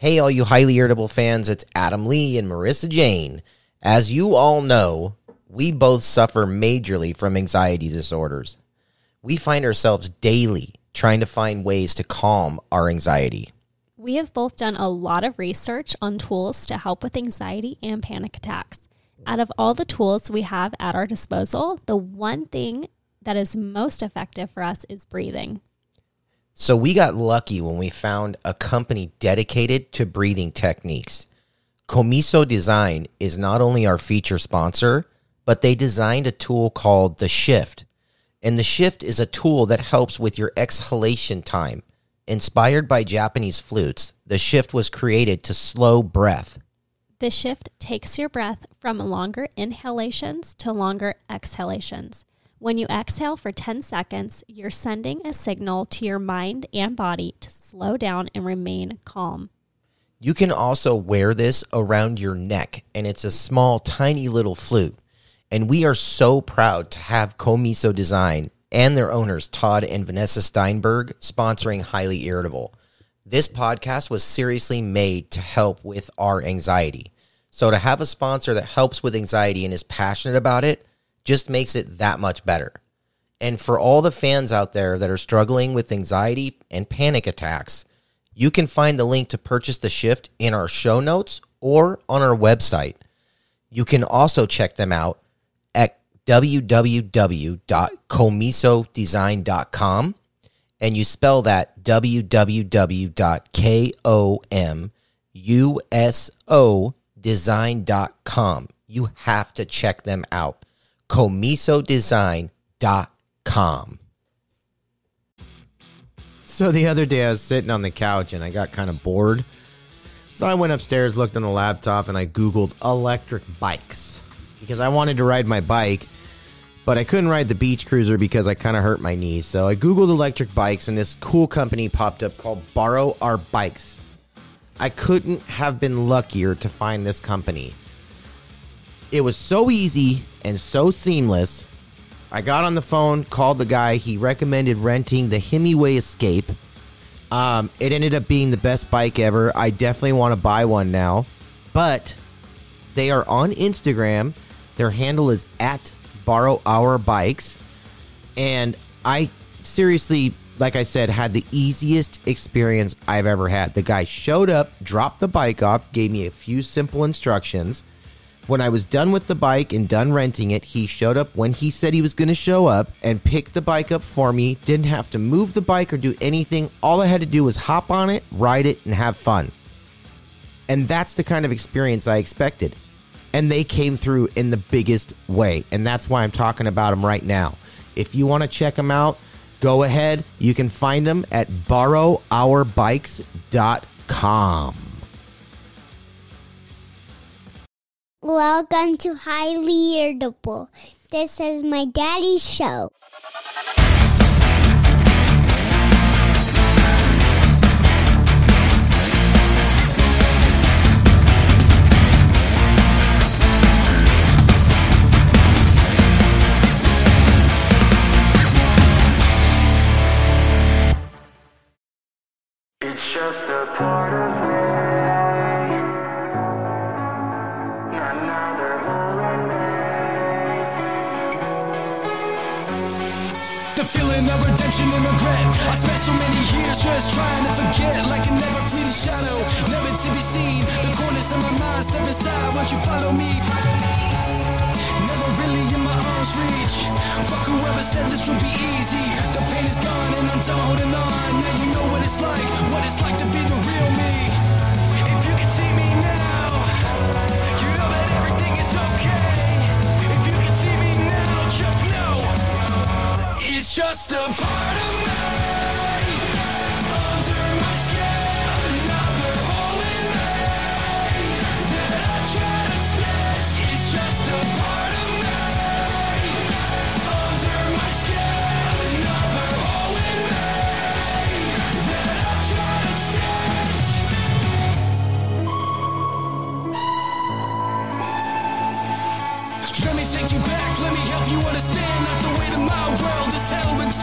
Hey, all you highly irritable fans, it's Adam Lee and Marissa Jane. As you all know, we both suffer majorly from anxiety disorders. We find ourselves daily trying to find ways to calm our anxiety. We have both done a lot of research on tools to help with anxiety and panic attacks. Out of all the tools we have at our disposal, the one thing that is most effective for us is breathing. So we got lucky when we found a company dedicated to breathing techniques. Komuso Design is not only our feature sponsor, but they designed a tool called the Shift. And the Shift is a tool that helps with your exhalation time. Inspired by Japanese flutes, the Shift was created to slow breath. The shift takes your breath from longer inhalations to longer exhalations. When you exhale for 10 seconds, you're sending a signal to your mind and body to slow down and remain calm. You can also wear this around your neck, and it's a small, tiny little flute. And we are so proud to have Komuso Design and their owners, Todd and Vanessa Steinberg, sponsoring Highly Irritable. This podcast was seriously made to help with our anxiety. So to have a sponsor that helps with anxiety and is passionate about it just makes it that much better. And for all the fans out there that are struggling with anxiety and panic attacks, you can find the link to purchase the shift in our show notes or on our website. You can also check them out at www.komusodesign.com and you spell that www.komusodesign.com. You have to check them out komusodesign.com. So the other day I was sitting on the couch and I got kind of bored. So I went upstairs, looked on the laptop, and I Googled electric bikes because I wanted to ride my bike, but I couldn't ride the beach cruiser because I kind of hurt my knees. So I Googled electric bikes and this cool company popped up called Borrow Our Bikes. I couldn't have been luckier to find this company. It was so easy and so seamless. I got on the phone, called the guy. He recommended renting the Himiway Escape. Um, it ended up being the best bike ever. I definitely want to buy one now. But they are on Instagram. Their handle is at borrow our bikes. And I seriously, like I said, had the easiest experience I've ever had. The guy showed up, dropped the bike off, gave me a few simple instructions. When I was done with the bike and done renting it, he showed up when he said he was going to show up and picked the bike up for me. Didn't have to move the bike or do anything. All I had to do was hop on it, ride it, and have fun. And that's the kind of experience I expected. And they came through in the biggest way. And that's why I'm talking about them right now. If you want to check them out, go ahead. You can find them at borrowourbikes.com. Welcome to Highly Irritable. This is my daddy's show. It's just a part of spent so many years just trying to forget, like a never fleeting shadow, never to be seen. The corners of my mind step aside, won't you follow me? Never really in my arms reach. Fuck whoever said this would be easy. The pain is gone and I'm done holding on. Now you know what it's like, what it's like to be the real me. If you can see me now, you know that everything is okay. If you can see me now, just know. It's just a part of me.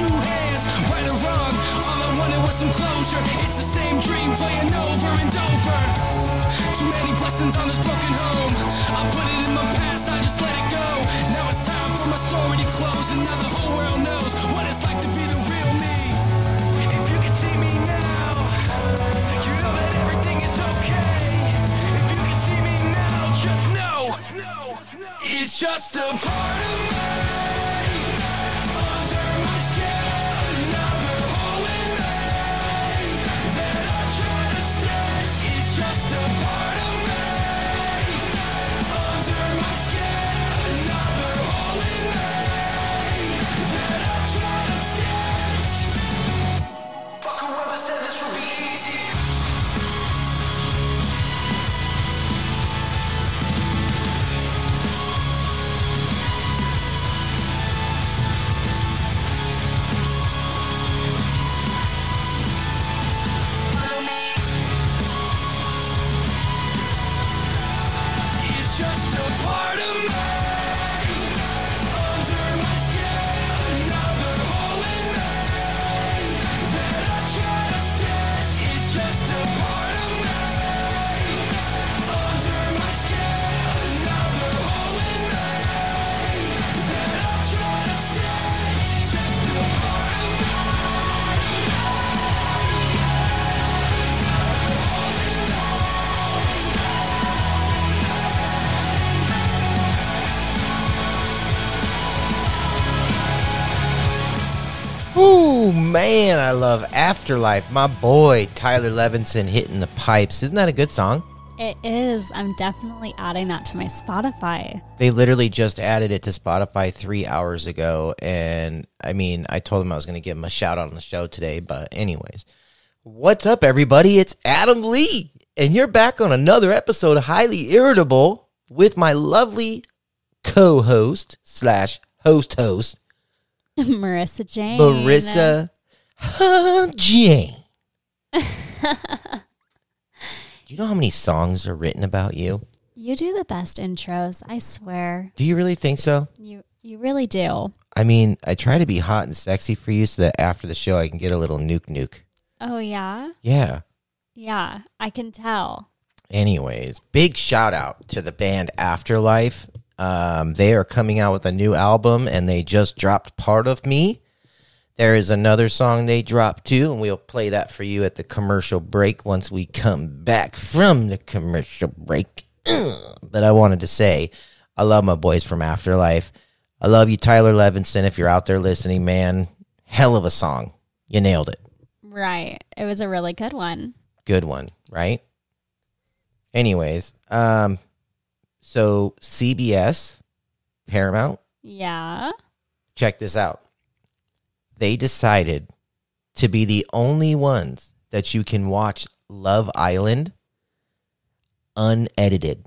Two hands Right or wrong, all I wanted was some closure It's the same dream playing over and over Too many lessons on this broken home. I put it in my past, I just let it go. Now it's time for my story to close, and now the whole world knows what it's like to be the real me. If you can see me now, you know that everything is okay. If you can see me now, just know it's just a part of me. I love Afterlife. My boy, Tyler Levinson, hitting the pipes. Isn't that a good song? It is. I'm definitely adding that to my Spotify. They literally just added it to Spotify three hours ago. And I mean, I told them I was going to give them a shout out on the show today. But, anyways, what's up, everybody? It's Adam Lee. And you're back on another episode of Highly Irritable with my lovely co host slash host host, Marissa Jane. Marissa huh, Jane. Do you know how many songs are written about you? You do the best intros, I swear. Do you really think so? You you really do. I mean, I try to be hot and sexy for you so that after the show I can get a little nuke nuke. Oh yeah? Yeah. Yeah, I can tell. Anyways, big shout out to the band Afterlife. Um, they are coming out with a new album and they just dropped Part of Me. There is another song they dropped too, and we'll play that for you at the commercial break once we come back from the commercial break. But I wanted to say, I love my boys from Afterlife. I love you, Tyler Levinson. If you're out there listening, man, hell of a song. You nailed it. Right. It was a really good one. good one, right? Anyways, um, so CBS, Paramount, Yeah. check this out. They decided to be the only ones that you can watch Love Island unedited.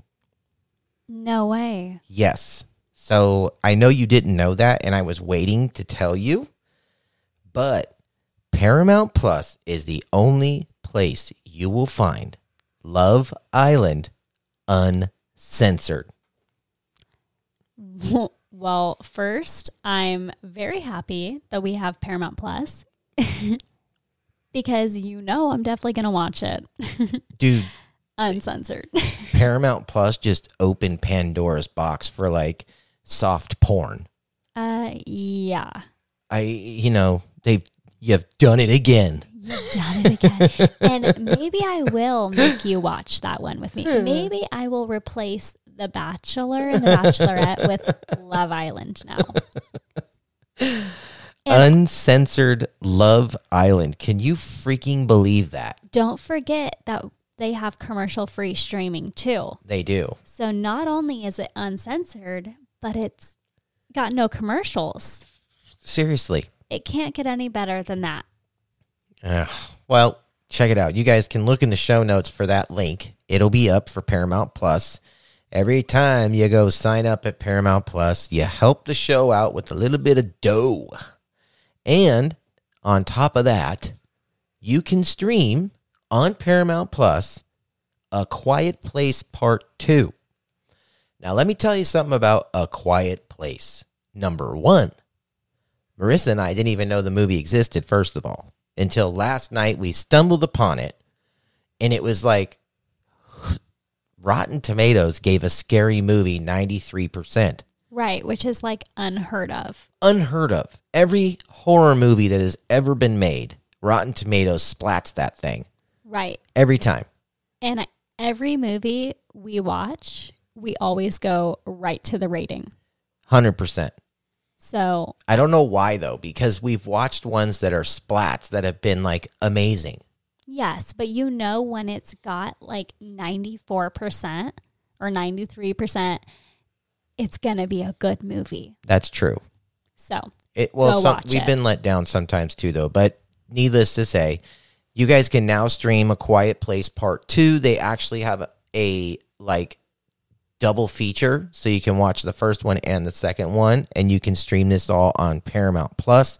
No way. Yes. So I know you didn't know that, and I was waiting to tell you, but Paramount Plus is the only place you will find Love Island uncensored. Well, first, I'm very happy that we have Paramount Plus because you know I'm definitely going to watch it Dude, uncensored. Paramount Plus just opened Pandora's box for like soft porn. Uh, yeah. I, you know, they've you've done it again. You've done it again. and maybe I will make you watch that one with me. Maybe I will replace The Bachelor and The Bachelorette with Love Island now. And- Uncensored Love Island. Can you freaking believe that? Don't forget that they have commercial free streaming too. They do. So not only is it uncensored, but it's got no commercials. Seriously. It can't get any better than that. Ugh. Well, check it out. You guys can look in the show notes for that link. It'll be up for Paramount Plus. Every time you go sign up at Paramount Plus, you help the show out with a little bit of dough. And on top of that, you can stream on Paramount Plus A Quiet Place Part 2. Now, let me tell you something about A Quiet Place. Number one, Marissa and I didn't even know the movie existed, first of all, until last night we stumbled upon it. And it was like, Rotten Tomatoes gave a scary movie 93%. Right, which is like unheard of. Unheard of. Every horror movie that has ever been made, Rotten Tomatoes splats that thing Right. every time. And every movie we watch, we always go right to the rating. 100%. So, I don't know why though, because we've watched ones that are splats that have been like amazing. Yes, but you know when it's got like 94% or 93%, it's going to be a good movie. That's true. So, It well, some, we've it. been let down sometimes too, though. But needless to say, you guys can now stream A Quiet Place Part Two. They actually have a, a like double feature, so you can watch the first one and the second one, and you can stream this all on Paramount Plus.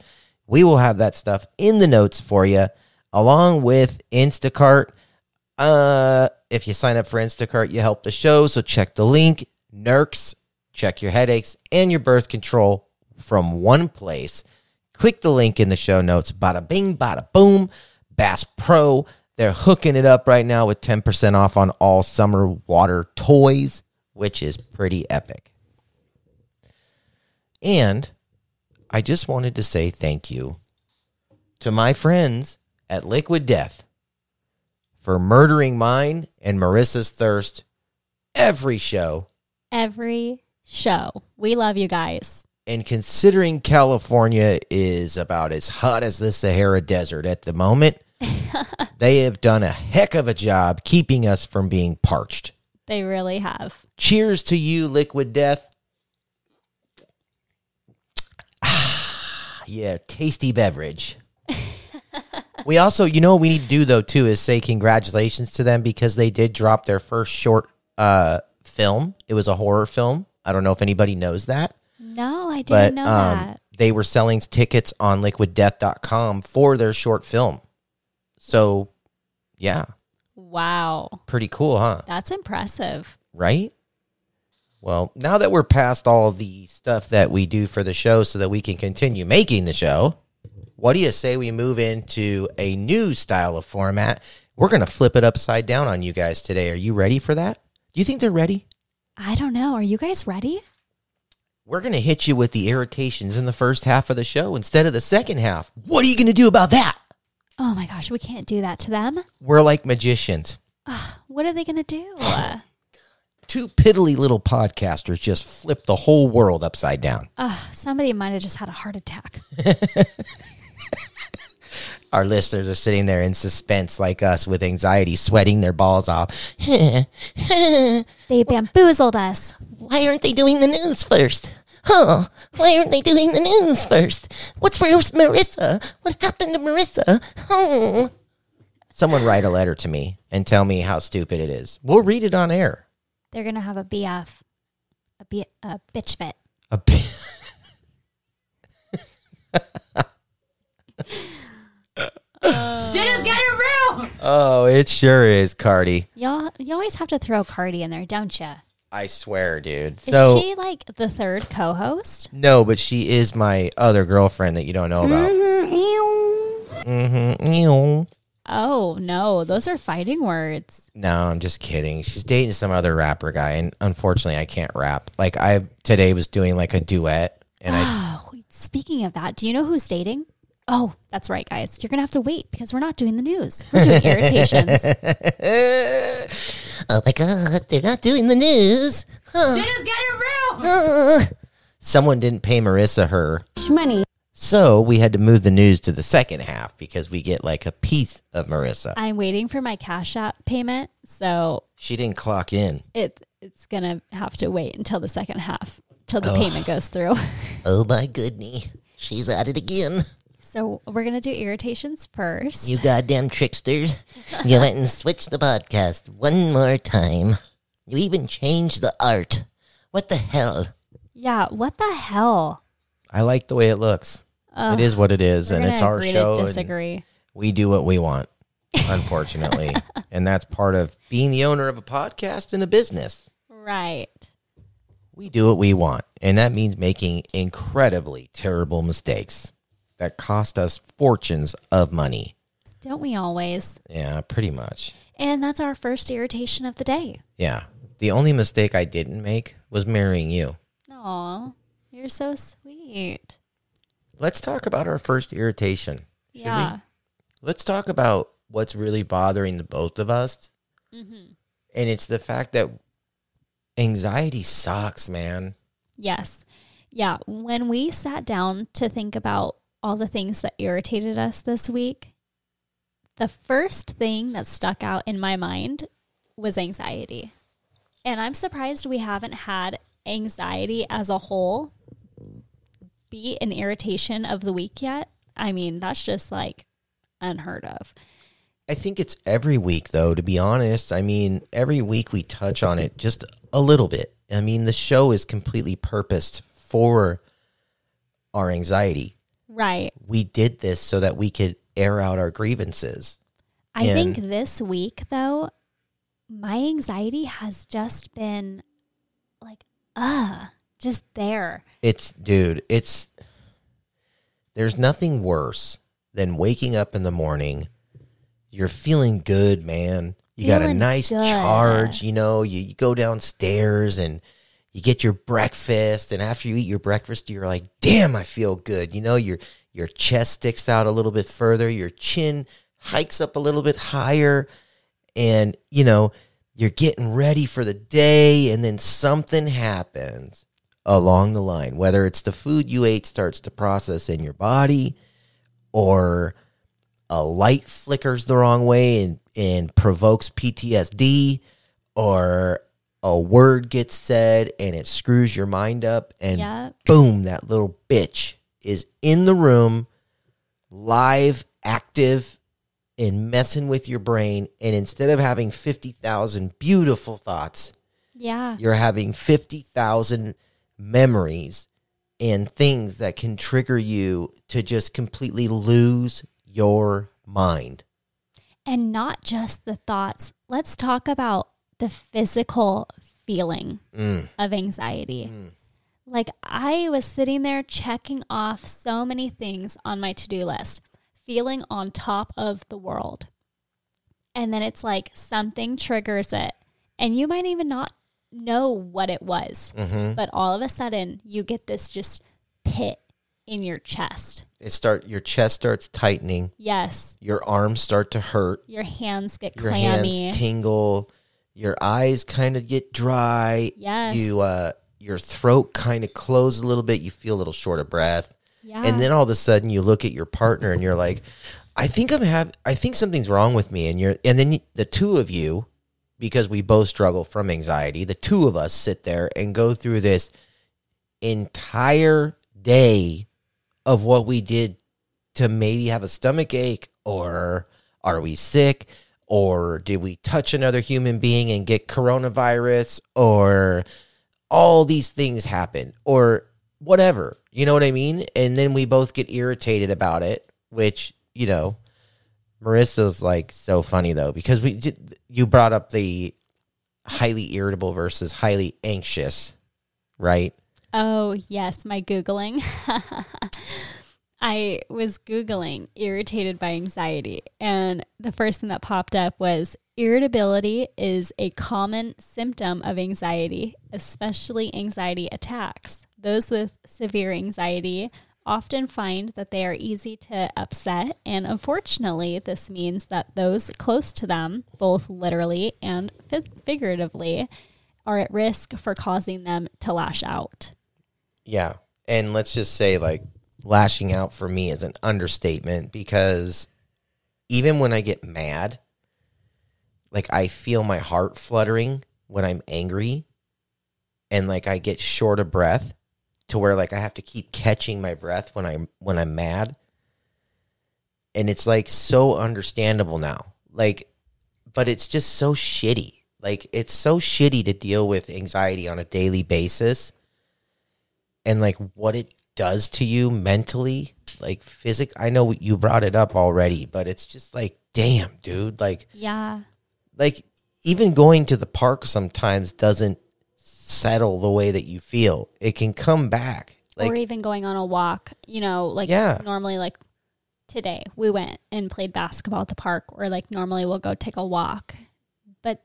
We will have that stuff in the notes for you, along with Instacart. Uh, if you sign up for Instacart, you help the show. So check the link. Nurx, check your headaches and your birth control from one place. Click the link in the show notes. Bada bing, bada boom. Bass Pro. They're hooking it up right now with 10% off on all summer water toys, which is pretty epic. And I just wanted to say thank you to my friends at Liquid Death for murdering mine and Marissa's thirst every show. every show. We love you guys. And considering California is about as hot as the Sahara Desert at the moment, they have done a heck of a job keeping us from being parched. They really have. Cheers to you, Liquid Death. yeah, tasty beverage. We also, you know, what we need to do though too is say congratulations to them because they did drop their first short uh, film. It was a horror film. I don't know if anybody knows that, No, I didn't but know um, that. they were selling tickets on liquiddeath.com for their short film. So, yeah, Wow. pretty cool, huh? That's impressive. right? Well, now that we're past all the stuff that we do for the show so that we can continue making the show, what do you say we move into a new style of format? We're going to flip it upside down on you guys today. Are you ready for that? Do you think they're ready? I don't know. Are you guys ready? We're going to hit you with the irritations in the first half of the show instead of the second half. What are you going to do about that? Oh my gosh, we can't do that to them. We're like magicians. What are they going to do? Two piddly little podcasters just flip the whole world upside down. uh, somebody might have just had a heart attack. our listeners are sitting there in suspense like us with anxiety sweating their balls off. They bamboozled us. why aren't they doing the news first? Huh? Why aren't they doing the news first? What's with marissa? What happened to marissa? Oh. someone write a letter to me and tell me how stupid it is. We'll read it on air. They're going to have a BF, a, B, a bitch fit. a bit Shit is getting real. oh it sure is cardi Y'all, you always have to throw Cardi in there, don't you? i swear dude Is so she like the third co-host? no but she is my other girlfriend that you don't know about mm-hmm. Oh no, those are fighting words. No, I'm just kidding. She's dating some other rapper guy, and unfortunately, I can't rap. Like I today was doing like a duet, and I Oh, wait, speaking of that, do you know who's dating? Oh, that's right, guys. You're gonna have to wait because we're not doing the news. We're doing irritations. oh my god, they're not doing the news. Shit is getting real. Someone didn't pay Marissa her, Money. so we had to move the news to the second half because we get like a piece of Marissa. I'm waiting for my Cash App payment, so She didn't clock in. it it's gonna have to wait until the second half till the oh. payment goes through. Oh my goodness, she's at it again. So we're gonna do irritations first. You goddamn tricksters. You went and switched the podcast one more time. You even changed the art. What the hell? yeah, what the hell? I like the way it looks. it is what it is, and it's our show. To disagree. we do what we want, unfortunately. and that's part of being the owner of a podcast and a business. Right. We do what we want, and that means making incredibly terrible mistakes that cost us fortunes of money. Don't we always? Yeah, pretty much. And that's our first irritation of the day. Yeah. The only mistake I didn't make was marrying you. Aw, you're so sweet. Let's talk about our first irritation. Should yeah. we? Let's talk about what's really bothering the both of us. Mm-hmm. And it's the fact that anxiety sucks, man. Yes. Yeah. When we sat down to think about all the things that irritated us this week, the first thing that stuck out in my mind was anxiety. And I'm surprised we haven't had anxiety as a whole be an irritation of the week yet. I mean, that's just like unheard of. I think it's every week, though, to be honest. I mean, every week we touch on it just a little bit. I mean, the show is completely purposed for our anxiety. Right. We did this so that we could air out our grievances. I And- think this week, though, my anxiety has just been like, uh, just there. It's, dude, it's, there's nothing worse than waking up in the morning. You're feeling good, man. You got a nice good. charge, you know, you, you go downstairs and you get your breakfast and after you eat your breakfast you're like, "Damn, I feel good." You know, your your chest sticks out a little bit further, your chin hikes up a little bit higher and, you know, you're getting ready for the day and then something happens along the line, whether it's the food you ate starts to process in your body or a light flickers the wrong way and, and provokes PTSD, or a word gets said and it screws your mind up, and Yep. boom, that little bitch is in the room, live, active, and messing with your brain. And instead of having 50,000 beautiful thoughts, Yeah. you're having 50,000 memories and things that can trigger you to just completely lose your mind. And not just the thoughts. Let's talk about the physical feeling Mm. of anxiety. Like I was sitting there checking off so many things on my to do list, feeling on top of the world. And then it's like something triggers it, and you might even not know what it was, Mm-hmm. but all of a sudden you get this just pit in your chest. It start your chest starts tightening, Yes, your arms start to hurt, your hands get your clammy. hands tingle, your eyes kind of get dry. yes. You uh your throat kind of closes a little bit, you feel a little short of breath. yeah. And then all of a sudden you look at your partner and you're like, I think I'm have I think something's wrong with me and you're and then you- the two of you because we both struggle from anxiety, the two of us sit there and go through this entire day of what we did to maybe have a stomach ache or are we sick or did we touch another human being and get coronavirus or all these things happen or whatever you know what i mean and then we both get irritated about it which you know marissa's like so funny though because we did, you brought up the highly irritable versus highly anxious right Oh, yes, my Googling. I was Googling irritated by anxiety, and the first thing that popped up was irritability is a common symptom of anxiety, especially anxiety attacks. Those with severe anxiety often find that they are easy to upset, and unfortunately, this means that those close to them, both literally and fi- figuratively, are at risk for causing them to lash out. Yeah. And let's just say, like, lashing out for me is an understatement because even when I get mad, like, I feel my heart fluttering when I'm angry and, like, I get short of breath to where, like, I have to keep catching my breath when I'm, when I'm mad. And it's, like, so understandable now. Like, but it's just so shitty. Like, it's so shitty to deal with anxiety on a daily basis and like what it does to you mentally, like physic. I know you brought it up already, but it's just like, damn, dude. Like, Yeah. like even going to the park sometimes doesn't settle the way that you feel. It can come back. Like, or even going on a walk, you know, like Yeah. normally like today we went and played basketball at the park or like normally we'll go take a walk But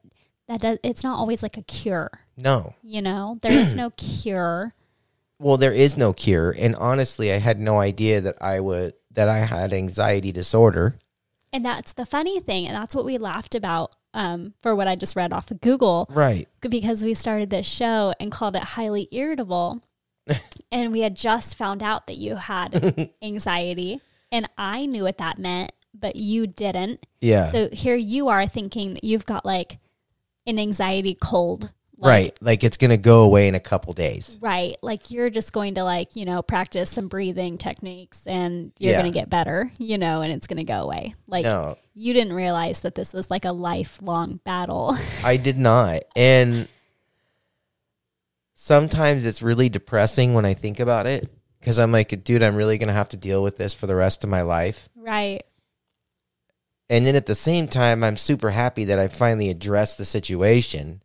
that does it's not always like a cure. No. You know, there is no cure. Well, there is no cure, and honestly, I had no idea that I would that I had anxiety disorder. And that's the funny thing, and that's what we laughed about um, for what I just read off of Google. Right. because we started this show and called it highly irritable and we had just found out that you had anxiety and i knew what that meant but you didn't Yeah. so here you are thinking that you've got like an anxiety cold like, right. Like it's gonna go away in a couple days. right like you're just going to like you know practice some breathing techniques and you're Yeah. going to get better you know and it's going to go away like No, you didn't realize that this was like a lifelong battle I did not. And sometimes it's really depressing when I think about it because I'm like, dude, I'm really gonna have to deal with this for the rest of my life. right And then at the same time, I'm super happy that I finally addressed the situation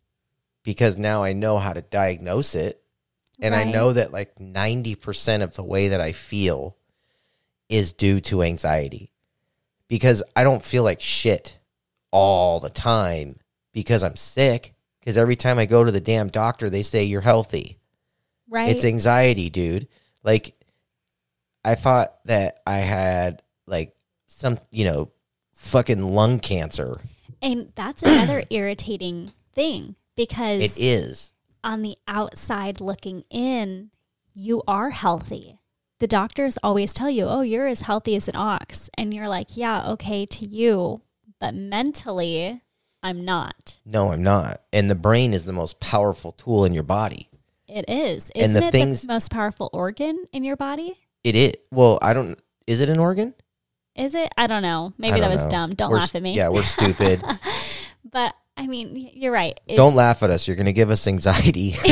because now I know how to diagnose it. And I know that like 90% of the way that I feel is due to anxiety because I don't feel like shit all the time because I'm sick. Because every time I go to the damn doctor, they say you're healthy. right It's anxiety, dude. Like, I thought that I had like some, you know, fucking lung cancer. And that's another irritating thing because It is. on the outside looking in, you are healthy. The doctors always tell you, oh, you're as healthy as an ox. And you're like, yeah, okay to you. But mentally, I'm not. No, I'm not. And the brain is the most powerful tool in your body. It is. Isn't the it things- the most powerful organ in your body? It is. Well, I don't. Is it an organ? Is it? I don't know. Maybe that don't was know. dumb. Don't We're laugh at me. Yeah, we're stupid. But I mean, you're right. It's- don't laugh at us. You're going to give us anxiety.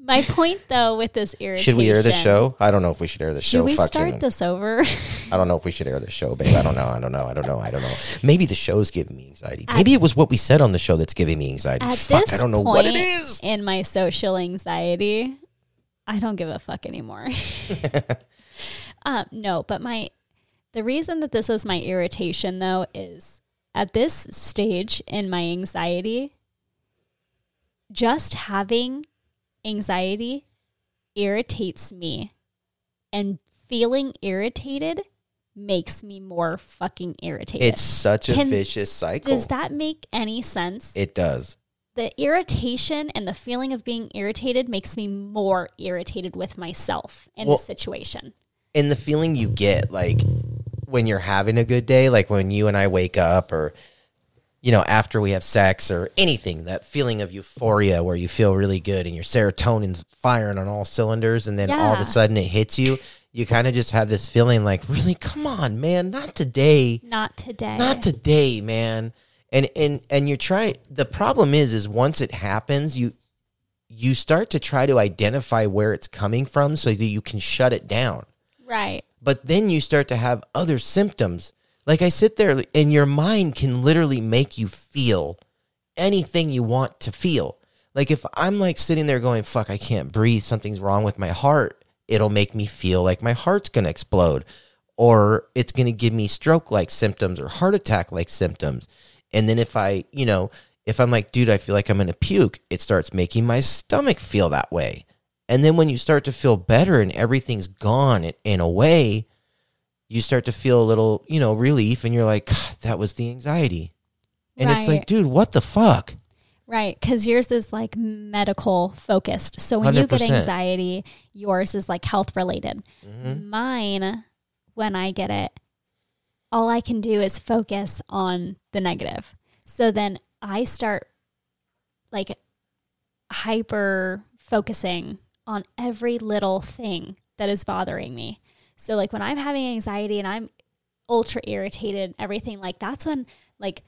My point, though, with this irritation. should we air the show? I don't know if we should air the show. Should we Fucking- start this over? I don't know if we should air the show, babe. I don't know. I don't know. I don't know. I don't know. Maybe the show's giving me anxiety. At- Maybe it was what we said on the show that's giving me anxiety. Fuck, I don't know what it is. In my social anxiety, I don't give a fuck anymore. um, no, but my the reason that this is my irritation though is at this stage in my anxiety, just having anxiety irritates me, and feeling irritated makes me more fucking irritated. It's such a Can- vicious cycle. Does that make any sense? it does. the irritation and the feeling of being irritated makes me more irritated with myself in Well- the situation. and the feeling you get like when you're having a good day like when you and i wake up or you know after we have sex or anything that feeling of euphoria where you feel really good and your serotonin's firing on all cylinders and then all of a sudden it hits you you kind of just have this feeling like really? Come on man not today. Not today. not today man. And and and you try the problem is is once it happens you you start to try to identify where it's coming from so that you can shut it down. Right. But then you start to have other symptoms. Like I sit there and your mind can literally make you feel anything you want to feel. Like if I'm like sitting there going, fuck, I can't breathe, something's wrong with my heart, it'll make me feel like my heart's to explode or it's going to give me stroke like symptoms or heart attack like symptoms. And then if I, you know, if I'm like, dude, I feel like I'm going to puke, it starts making my stomach feel that way. And then when you start to feel better and everything's gone in, in a way, you start to feel a little, you know, relief and you're like, God, that was the anxiety. And it's like, dude, what the fuck? Right. Because yours is like medical focused. So when you get anxiety, yours is like health related. Mm-hmm. Mine, when I get it, all I can do is focus on the negative. So then I start like hyper focusing on every little thing that is bothering me. So like when I'm having anxiety and I'm ultra irritated, everything like that's when like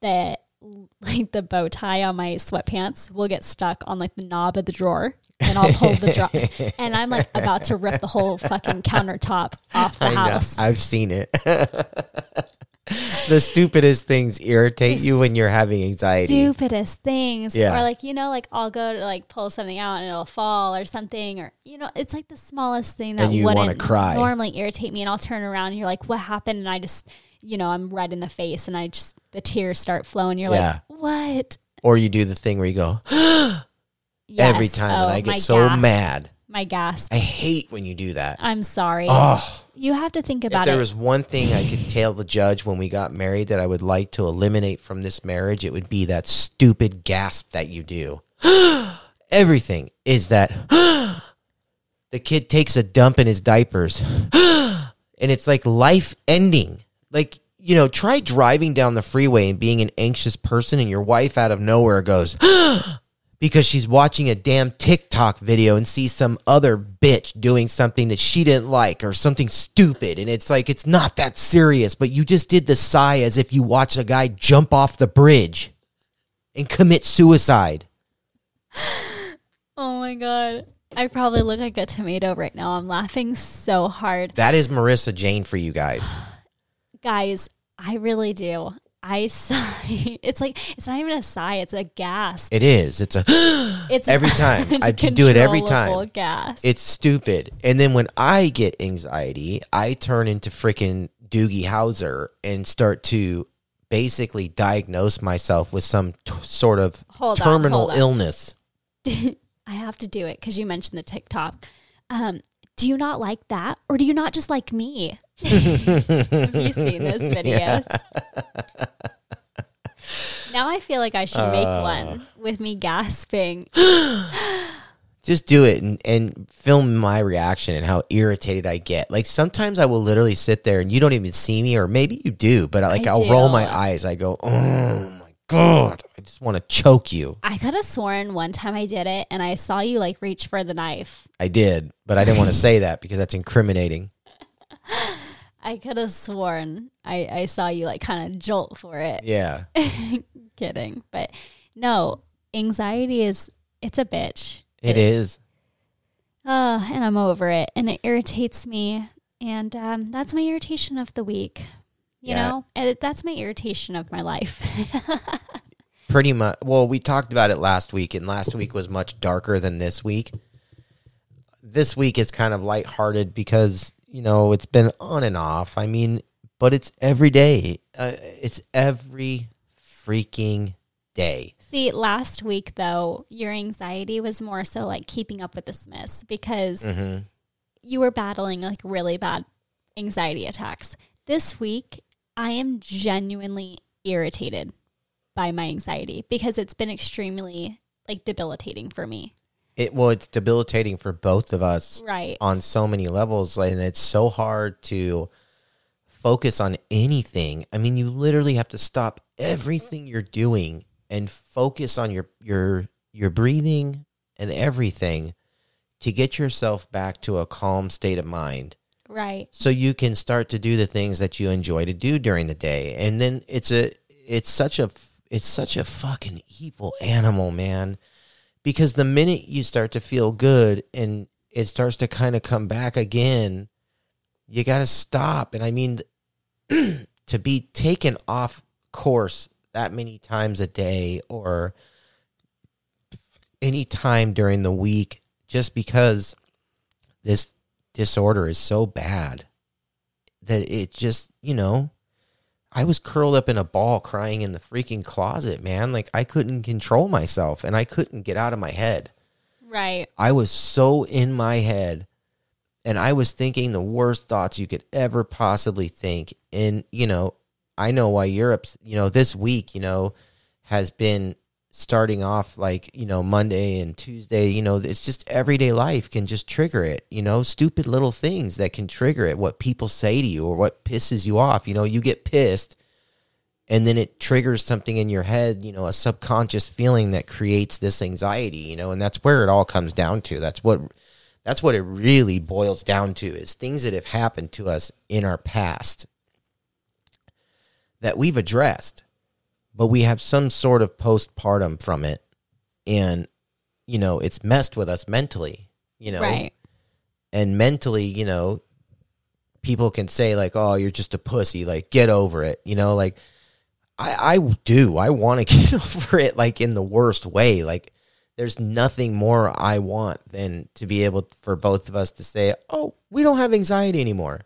the like the bow tie on my sweatpants will get stuck on like the knob of the drawer and I'll pull the drawer and I'm like about to rip the whole fucking countertop off the I know. house. I've seen it. the stupidest things irritate you when you're having anxiety. stupidest things. Yeah. Or like, you know, like I'll go to like pull something out and it'll fall or something or you know, it's like the smallest thing that And wouldn't cry. normally irritate me and I'll turn around and you're like, What happened? And I just you know, I'm red in the face and I just the tears start flowing. You're Yeah. like, what? Or you do the thing where you go every Yes. time, and Oh, I get so gasp. mad. My gasp. I hate when you do that. I'm sorry. Oh, You have to think about it. if there it. was one thing I could tell the judge when we got married that I would like to eliminate from this marriage, it would be that stupid gasp that you do. Everything is that the kid takes a dump in his diapers and it's like life ending. Like, you know, try driving down the freeway and being an anxious person and your wife out of nowhere goes, because she's watching a damn TikTok video and sees some other bitch doing something that she didn't like or something stupid. And it's like, it's not that serious, but you just did the sigh as if you watched a guy jump off the bridge and commit suicide. oh my God. I probably look like a tomato right now. I'm laughing so hard. That is Marissa Jane for you guys. Guys, I really do. I sigh. It's like, it's not even a sigh, it's a gasp. It is. It's a, It's every time. I can do it every time. Gasp. it's stupid. And then when I get anxiety, I turn into freaking Doogie Howser and start to basically diagnose myself with some t- sort of Hold terminal on. illness. I have to do it because you mentioned the TikTok. Um, do you not like that, or do you not just like me? have you seen those videos? now I feel like I should make Uh. one with me gasping. just do it and, and film my reaction and how irritated I get. Like sometimes I will literally sit there and you don't even see me, or maybe you do, but like I I'll roll my eyes. I go, oh god, I just want to choke you. I could have sworn one time I did it, and I saw you like reach for the knife. I did, but I didn't want to say that because that's incriminating. I could have sworn I, I saw you like kind of jolt for it. Yeah, Kidding, but no, anxiety is it's a bitch. it is. Uh, and I'm over it, and it irritates me, and um, that's my irritation of the week. You Yeah. know, and that's my irritation of my life. Pretty much. Well, we talked about it last week, and last week was much darker than this week. This week is kind of lighthearted because, you know, it's been on and off. I mean, but it's every day. Uh, it's every freaking day. See, last week though, your anxiety was more so like keeping up with the Smiths because hmm you were battling like really bad anxiety attacks. This week, I am genuinely irritated by my anxiety because it's been extremely like debilitating for me. It well, it's debilitating for both of us Right. on so many levels, and it's so hard to focus on anything. I mean, you literally have to stop everything you're doing and focus on your your your breathing and everything to get yourself back to a calm state of mind Right. so you can start to do the things that you enjoy to do during the day. And then it's a it's such a it's such a fucking evil animal man. Because the minute you start to feel good and it starts to kind of come back again you got to stop. And i mean to be taken off course that many times a day or any time during the week just because this disorder is so bad that it just, you know, I was curled up in a ball crying in the freaking closet, man. Like I couldn't control myself and I couldn't get out of my head. Right. I was so in my head and I was thinking the worst thoughts you could ever possibly think. And, you know, I know why Europe's, you know, this week, you know, has been starting off like, you know, Monday and Tuesday, you know, it's just everyday life can just trigger it, you know, stupid little things that can trigger it, what people say to you or what pisses you off. You know, you get pissed and then it triggers something in your head, you know, a subconscious feeling that creates this anxiety, you know, and that's where it all comes down to. That's what that's what it really boils down to is things that have happened to us in our past that we've addressed, but we have some sort of postpartum from it and you know, it's messed with us mentally, you know. Right. And mentally, you know, people can say like, "Oh, you're just a pussy," like get over it, you know, like I, I do. I want to get over it like in the worst way. Like there's nothing more I want than to be able for both of us to say, "Oh, we don't have anxiety anymore."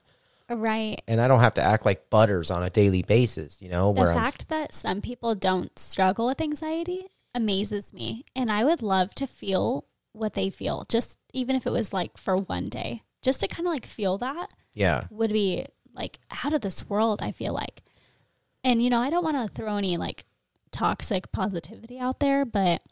Right. and I don't have to act like butters on a daily basis, you know, The fact that some people don't struggle with anxiety amazes me. And I would love to feel what they feel, just even if it was like for one day, just to kind of like feel that yeah. would be like out of this world, I feel like. And, you know, I don't want to throw any like toxic positivity out there, but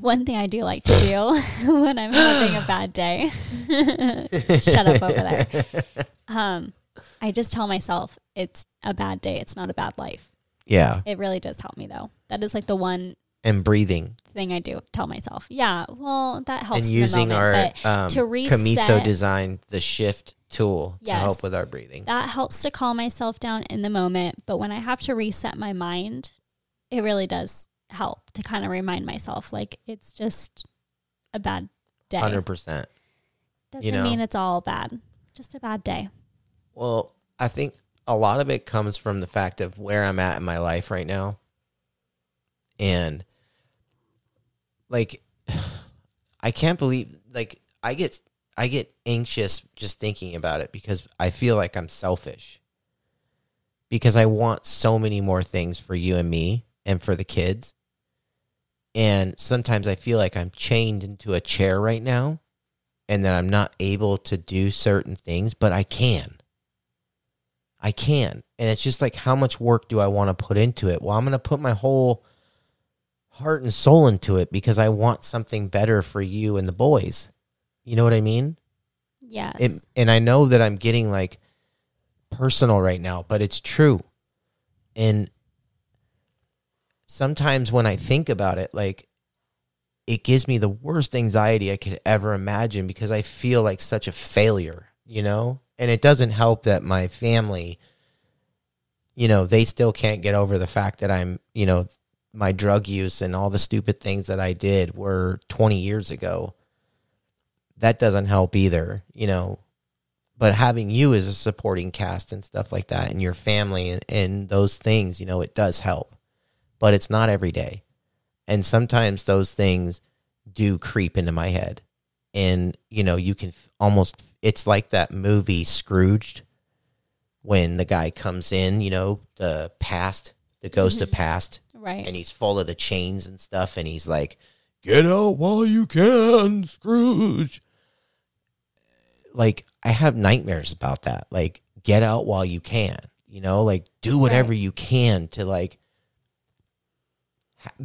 one thing I do like to do when I'm having a bad day, shut up over there. Um, I just tell myself it's a bad day. It's not a bad life. Yeah. It really does help me though. That is like the one And breathing thing I do tell myself. Yeah, well, that helps. and using moment, our um, to Komuso designed the shift tool to help with our breathing. that helps to calm myself down in the moment. But when I have to reset my mind, it really does help to kind of remind myself like it's just a bad day. Hundred percent. Doesn't know. mean it's all bad. Just a bad day. Well, I think a lot of it comes from the fact of where I'm at in my life right now. And like I can't believe like I get I get anxious just thinking about it because I feel like I'm selfish. Because I want so many more things for you and me and for the kids. And sometimes I feel like I'm chained into a chair right now and that I'm not able to do certain things, but I can. I can. And it's just like, how much work do I want to put into it? Well, I'm going to put my whole heart and soul into it because I want something better for you and the boys. You know what I mean? Yes. It, and I know that I'm getting like personal right now, but it's true. And sometimes when I think about it, like it gives me the worst anxiety I could ever imagine because I feel like such a failure, you know? And it doesn't help that my family, you know, they still can't get over the fact that I'm, you know, my drug use and all the stupid things that I did were 20 years ago. That doesn't help either, you know. But having you as a supporting cast and stuff like that and your family and, and those things, you know, it does help. But it's not every day. And sometimes those things do creep into my head. And, you know, you can almost, it's like that movie Scrooged when the guy comes in, you know, the past, the ghost of mm-hmm. past, right. and he's full of the chains and stuff, and he's like, "Get out while you can, Scrooge." Like I have nightmares about that. Like, get out while you can. You know, like do whatever Right. you can to like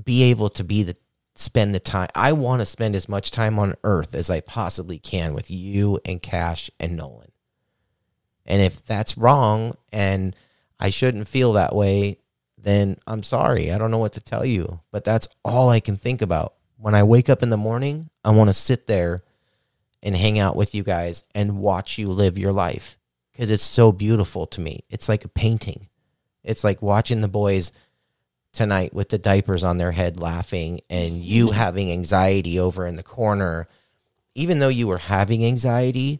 be able to be the spend the time. I want to spend as much time on Earth as I possibly can with you and Cash and Nolan. And if that's wrong and I shouldn't feel that way, then I'm sorry. I don't know what to tell you. But that's all I can think about. When I wake up in the morning, I want to sit there and hang out with you guys and watch you live your life because it's so beautiful to me. It's like a painting. It's like watching the boys tonight with the diapers on their head laughing and you having anxiety over in the corner. Even though you were having anxiety,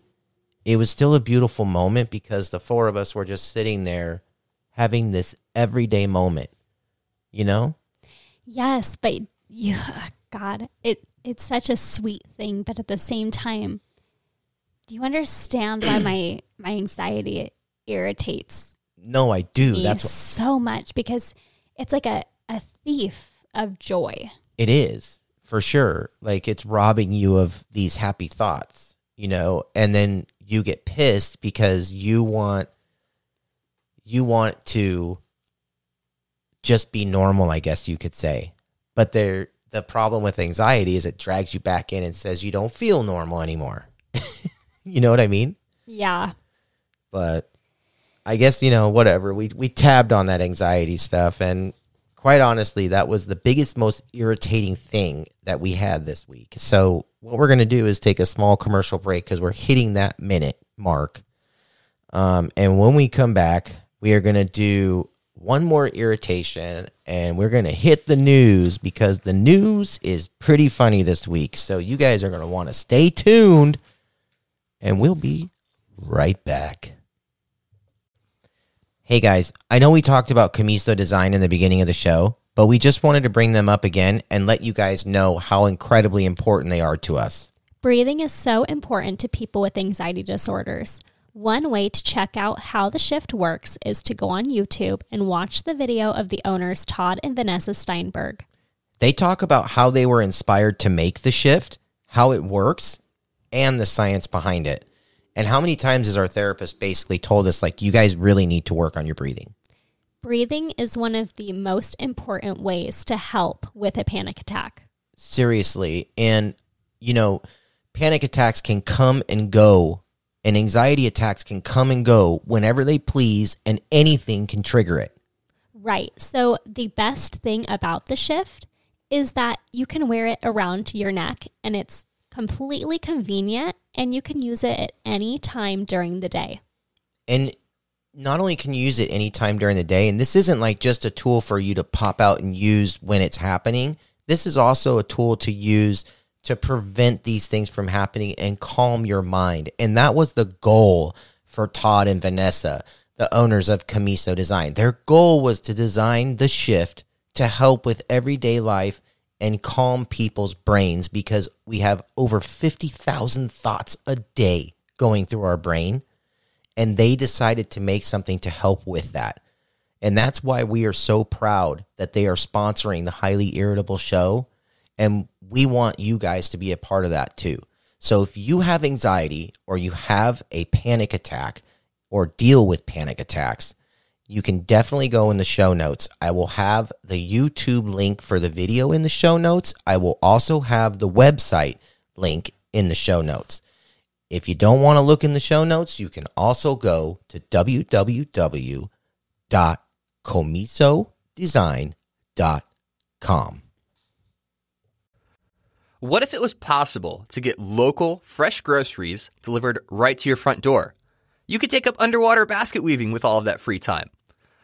it was still a beautiful moment because the four of us were just sitting there having this everyday moment, you know? Yes, but yeah, God, it it's such a sweet thing, but at the same time, do you understand why my my anxiety irritates No, I do. me That's so much because it's like a, a thief of joy. it is for sure. Like it's robbing you of these happy thoughts, you know, and then you get pissed because you want you want to just be normal, I guess you could say. But there the problem with anxiety is it drags you back in and says you don't feel normal anymore. you know what I mean? Yeah. but I guess you know whatever we we tabbed on that anxiety stuff and quite honestly that was the biggest most irritating thing that we had this week. So what we're going to do is take a small commercial break cuz we're hitting that minute mark. Um and when we come back we are going to do one more irritation and we're going to hit the news because the news is pretty funny this week. So you guys are going to want to stay tuned and we'll be right back. Hey guys, I know we talked about Komuso Design in the beginning of the show, but we just wanted to bring them up again and let you guys know how incredibly important they are to us. Breathing is so important to people with anxiety disorders. One way to check out how the shift works is to go on YouTube and watch the video of the owners Todd and Vanessa Steinberg. They talk about how they were inspired to make the shift, how it works, and the science behind it. And how many times has our therapist basically told us, like, you guys really need to work on your breathing? Breathing is one of the most important ways to help with a panic attack. Seriously. And, you know, panic attacks can come and go, and anxiety attacks can come and go whenever they please, and anything can trigger it. Right. So, the best thing about the shift is that you can wear it around your neck and it's completely convenient and you can use it at any time during the day. And not only can you use it any time during the day, and this isn't like just a tool for you to pop out and use when it's happening. This is also a tool to use to prevent these things from happening and calm your mind. And that was the goal for Todd and Vanessa, the owners of Komuso Design. Their goal was to design the shift to help with everyday life and calm people's brains because we have over 50,000 thoughts a day going through our brain. And they decided to make something to help with that. And that's why we are so proud that they are sponsoring the Highly Irritable Show. And we want you guys to be a part of that too. So if you have anxiety or you have a panic attack or deal with panic attacks, you can definitely go in the show notes. I will have the YouTube link for the video in the show notes. I will also have the website link in the show notes. If you don't want to look in the show notes, you can also go to www.komusodesign.com. What if it was possible to get local, fresh groceries delivered right to your front door? You could take up underwater basket weaving with all of that free time.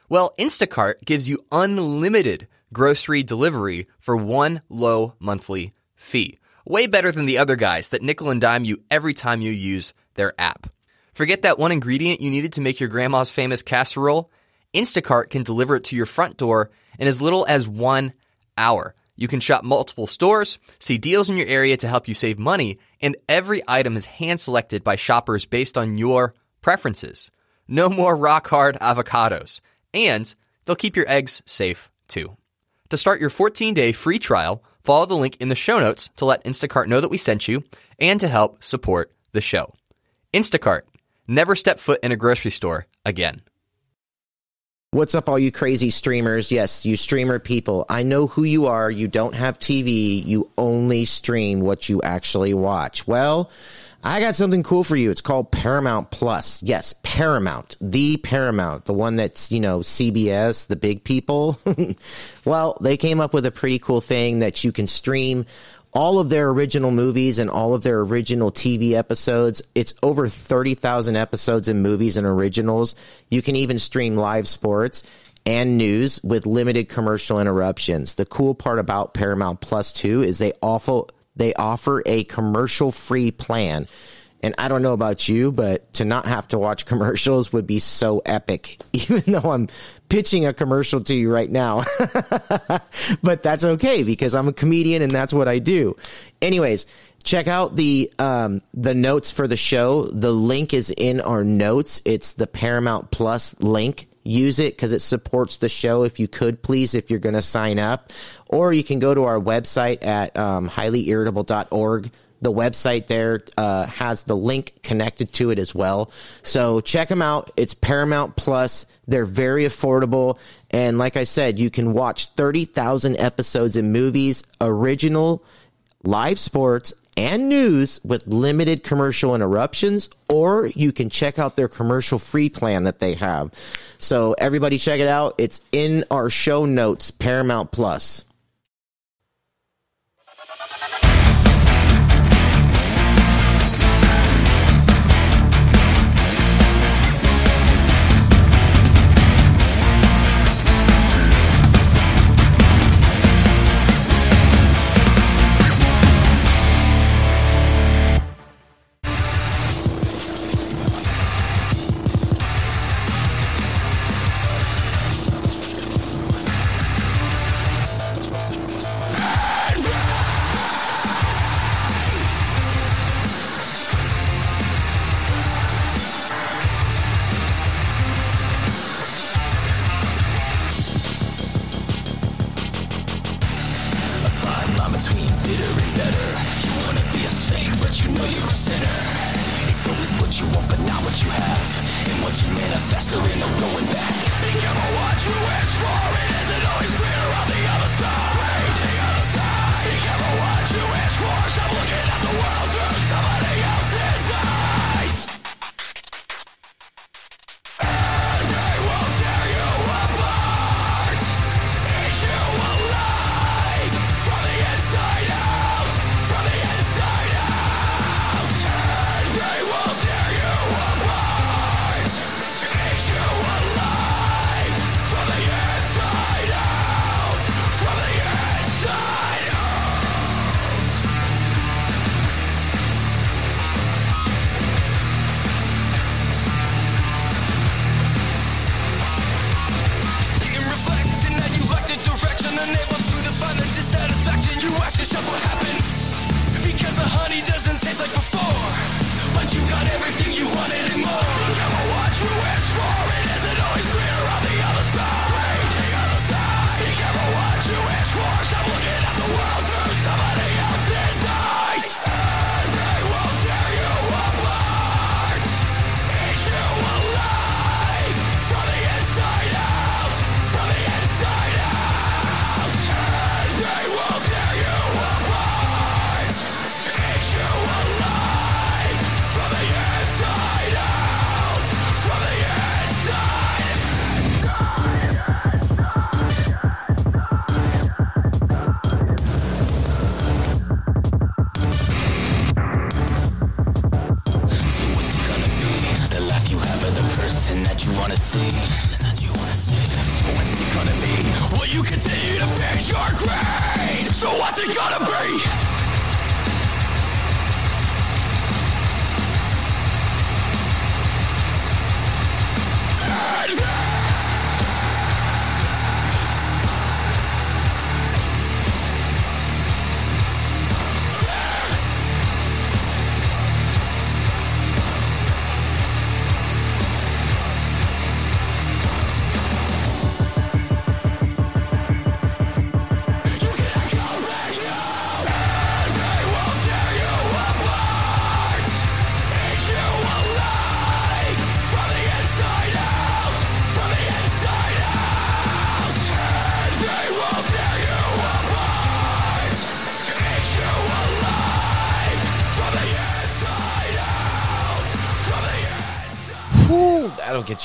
Well, Instacart gives you unlimited grocery delivery for one low monthly fee. Way better than the other guys that nickel and dime you every time you use their app. Forget that one ingredient you needed to make your grandma's famous casserole? Instacart can deliver it to your front door in as little as one hour. You can shop multiple stores, see deals in your area to help you save money, and every item is hand selected by shoppers based on your preferences. No more rock hard avocados. And they'll keep your eggs safe too. To start your 14 day free trial, follow the link in the show notes to let Instacart know that we sent you and to help support the show. Instacart, never step foot in a grocery store again. What's up, all you crazy streamers? Yes, you streamer people. I know who you are. You don't have TV. You only stream what you actually watch. Well, I got something cool for you. It's called Paramount Plus. Yes, Paramount, the Paramount, the one that's, you know, CBS, the big people. well, they came up with a pretty cool thing that you can stream all of their original movies and all of their original TV episodes. It's over 30,000 episodes and movies and originals. You can even stream live sports and news with limited commercial interruptions. The cool part about Paramount Plus 2 is they offer they offer a commercial free plan. And I don't know about you, but to not have to watch commercials would be so epic, even though I'm pitching a commercial to you right now. but that's okay because I'm a comedian and that's what I do. Anyways, check out the um, the notes for the show. The link is in our notes. It's the Paramount Plus link. Use it because it supports the show. If you could, please, if you're going to sign up, or you can go to our website at um, highlyirritable.org. The website there uh, has the link connected to it as well. So check them out. It's Paramount Plus. They're very affordable. And like I said, you can watch 30,000 episodes in movies, original, live sports, and news with limited commercial interruptions, or you can check out their commercial free plan that they have. So everybody check it out. It's in our show notes, Paramount Plus.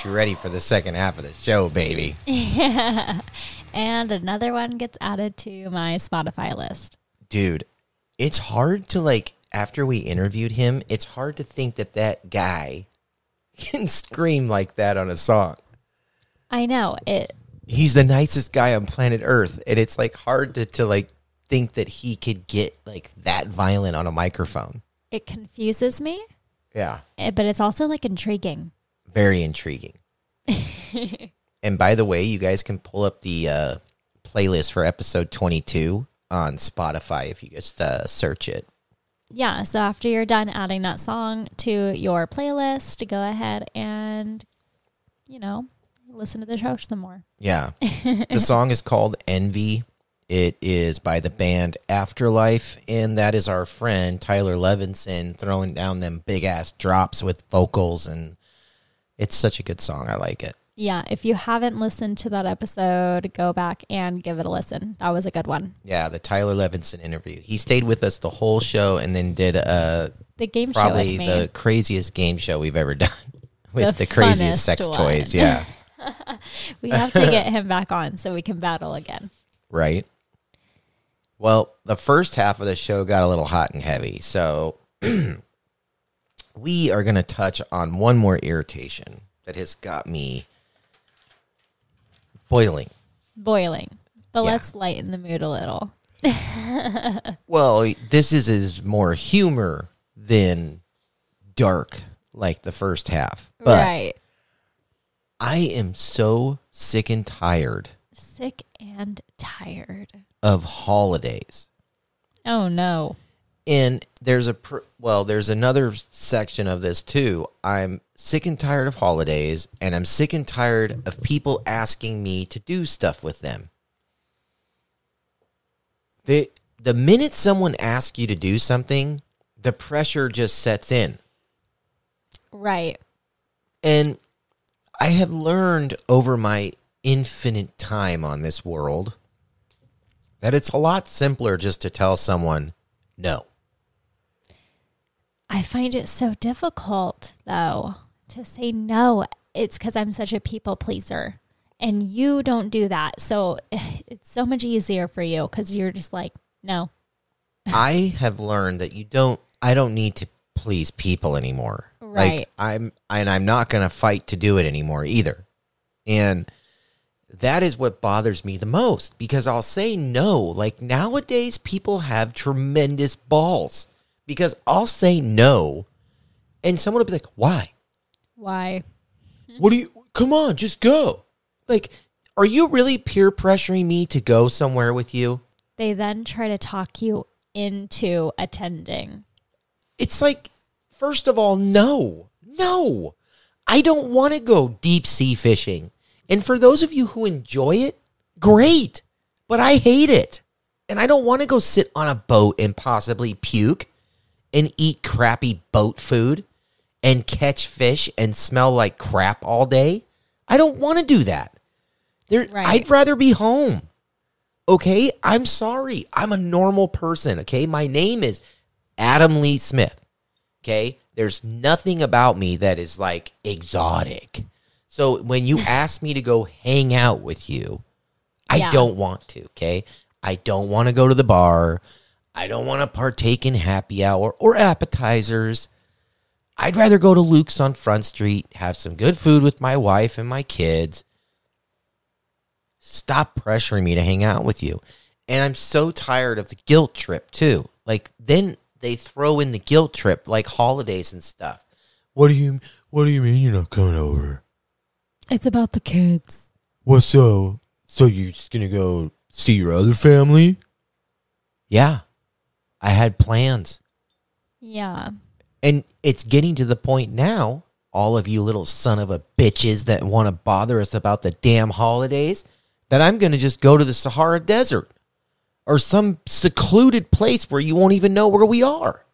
You ready for the second half of the show, baby. Yeah. And another one gets added to my Spotify list. Dude, it's hard to like after we interviewed him, it's hard to think that that guy can scream like that on a song. I know it. He's the nicest guy on planet Earth, and it's like hard to, to like think that he could get like that violent on a microphone. It confuses me, Yeah. eh, but it's also like intriguing. Very intriguing. and by the way, you guys can pull up the uh, playlist for episode 22 on Spotify if you just uh, search it. Yeah. So after you're done adding that song to your playlist, go ahead and, you know, listen to the show some more. Yeah. the song is called Envy. It is by the band Afterlife, and that is our friend Tyler Levinson throwing down them big ass drops with vocals, and it's such a good song. I like it. Yeah. If you haven't listened to that episode, go back and give it a listen. That was a good one. Yeah, the Tyler Levinson interview. He stayed with us the whole show, and then did uh, The game show probably with the craziest game show we've ever done with The the, craziest sex one. toys. Yeah, we have to get him back on so we can battle again. right. Well, the first half of the show got a little hot and heavy, so we are going to touch on one more irritation that has got me boiling. Boiling. But Yeah. let's lighten the mood a little. Well, this is is more humor than dark like the first half. But right. I am so sick and tired Sick and tired. of holidays. Oh no. And there's a pr- well, there's another section of this too. I'm sick and tired of holidays, and I'm sick and tired of people asking me to do stuff with them. They the minute someone asks you to do something, the pressure just sets in. Right. And I have learned over my infinite time on this world that it's a lot simpler just to tell someone no. I find it so difficult though to say no. It's because I'm such a people pleaser. And you don't do that. So it's so much easier for you because you're just like, no. I have learned that you don't I don't need to please people anymore. Right. Like. I'm and I'm not going to fight to do it anymore either. And that is what bothers me the most because I'll say no. Like nowadays people have tremendous balls because I'll say no and someone will be like, "Why?" Why? What do you Come on, just go. Like are you really peer pressuring me to go somewhere with you? They then try to talk you into attending. It's like, first of all, no, no. I don't want to go deep sea fishing. And for those of you who enjoy it, great. But I hate it. And I don't want to go sit on a boat and possibly puke and eat crappy boat food and catch fish and smell like crap all day. I don't want to do that. There, Right. I'd rather be home. Okay, I'm sorry. I'm a normal person. Okay, my name is Adam Lee Smith. Okay, there's nothing about me that is like exotic. So when you ask me to go hang out with you, I Yeah. don't want to. Okay, I don't want to go to the bar. I don't want to partake in happy hour or appetizers. I'd rather go to Luke's on Front Street, have some good food with my wife and my kids. Stop pressuring me to hang out with you. And I'm so tired of the guilt trip too. Like then they throw in the guilt trip like holidays and stuff. What do you what do you mean you're not coming over? It's about the kids. What so? So you're just gonna go see your other family? Yeah. I had plans. Yeah. And it's getting to the point now, all of you little son of a bitches that want to bother us about the damn holidays, that I'm going to just go to the Sahara Desert or some secluded place where you won't even know where we are.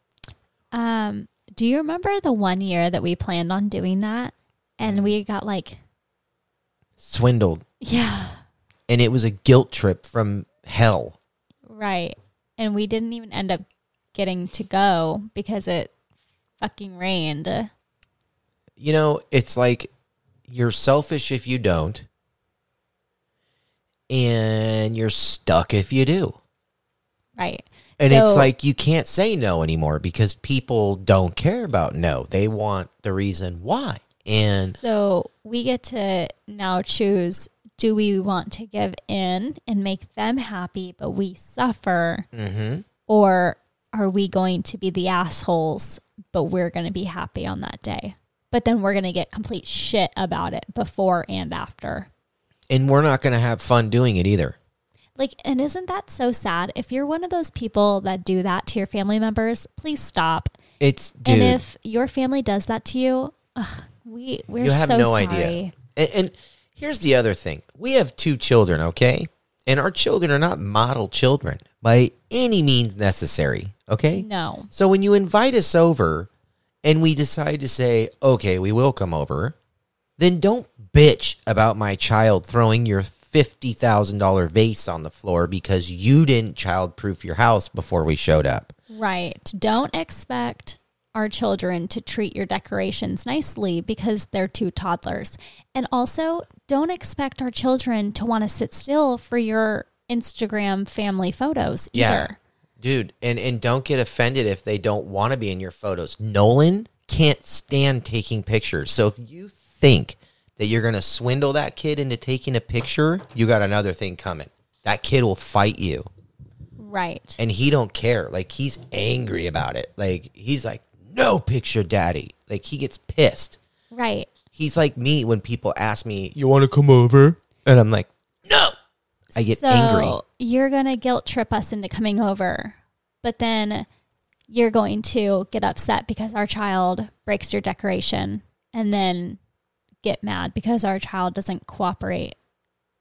Um, do you remember the one year that we planned on doing that? And we got like, Swindled. yeah, And it was a guilt trip from hell. right. And we didn't even end up getting to go because it fucking rained. You know, it's like you're selfish if you don't, and you're stuck if you do. Right. And it's like you can't say no anymore because people don't care about no. They want the reason why. And So we get to now choose do we want to give in and make them happy, but we suffer? mhm. Or are we going to be the assholes, but we're going to be happy on that day? But then we're going to get complete shit about it before and after. and we're not going to have fun doing it either. Like, and isn't that so sad? If you're one of those people that do that to your family members, please stop. It's dude. And if your family does that to you, ugh, we we're you have so no sorry. idea. And, and here's the other thing: we have two children, okay, and our children are not model children by any means necessary. Okay, No. So when you invite us over and we decide to say, okay, we will come over, then don't bitch about my child throwing your $50,000 vase on the floor because you didn't childproof your house before we showed up. Right. Don't expect our children to treat your decorations nicely because they're two toddlers. And also, don't expect our children to want to sit still for your Instagram family photos either. Dude, and, and don't get offended if they don't want to be in your photos. Nolan can't stand taking pictures. So if you think that you're going to swindle that kid into taking a picture, you got another thing coming. That kid will fight you. Right. and he don't care. Like he's angry about it. Like he's like, no picture, daddy. Like he gets pissed. Right. He's like me when people ask me, you want to come over? And I'm like, no. I get so angry. You're going to guilt trip us into coming over, but then you're going to get upset because our child breaks your decoration and then get mad because our child doesn't cooperate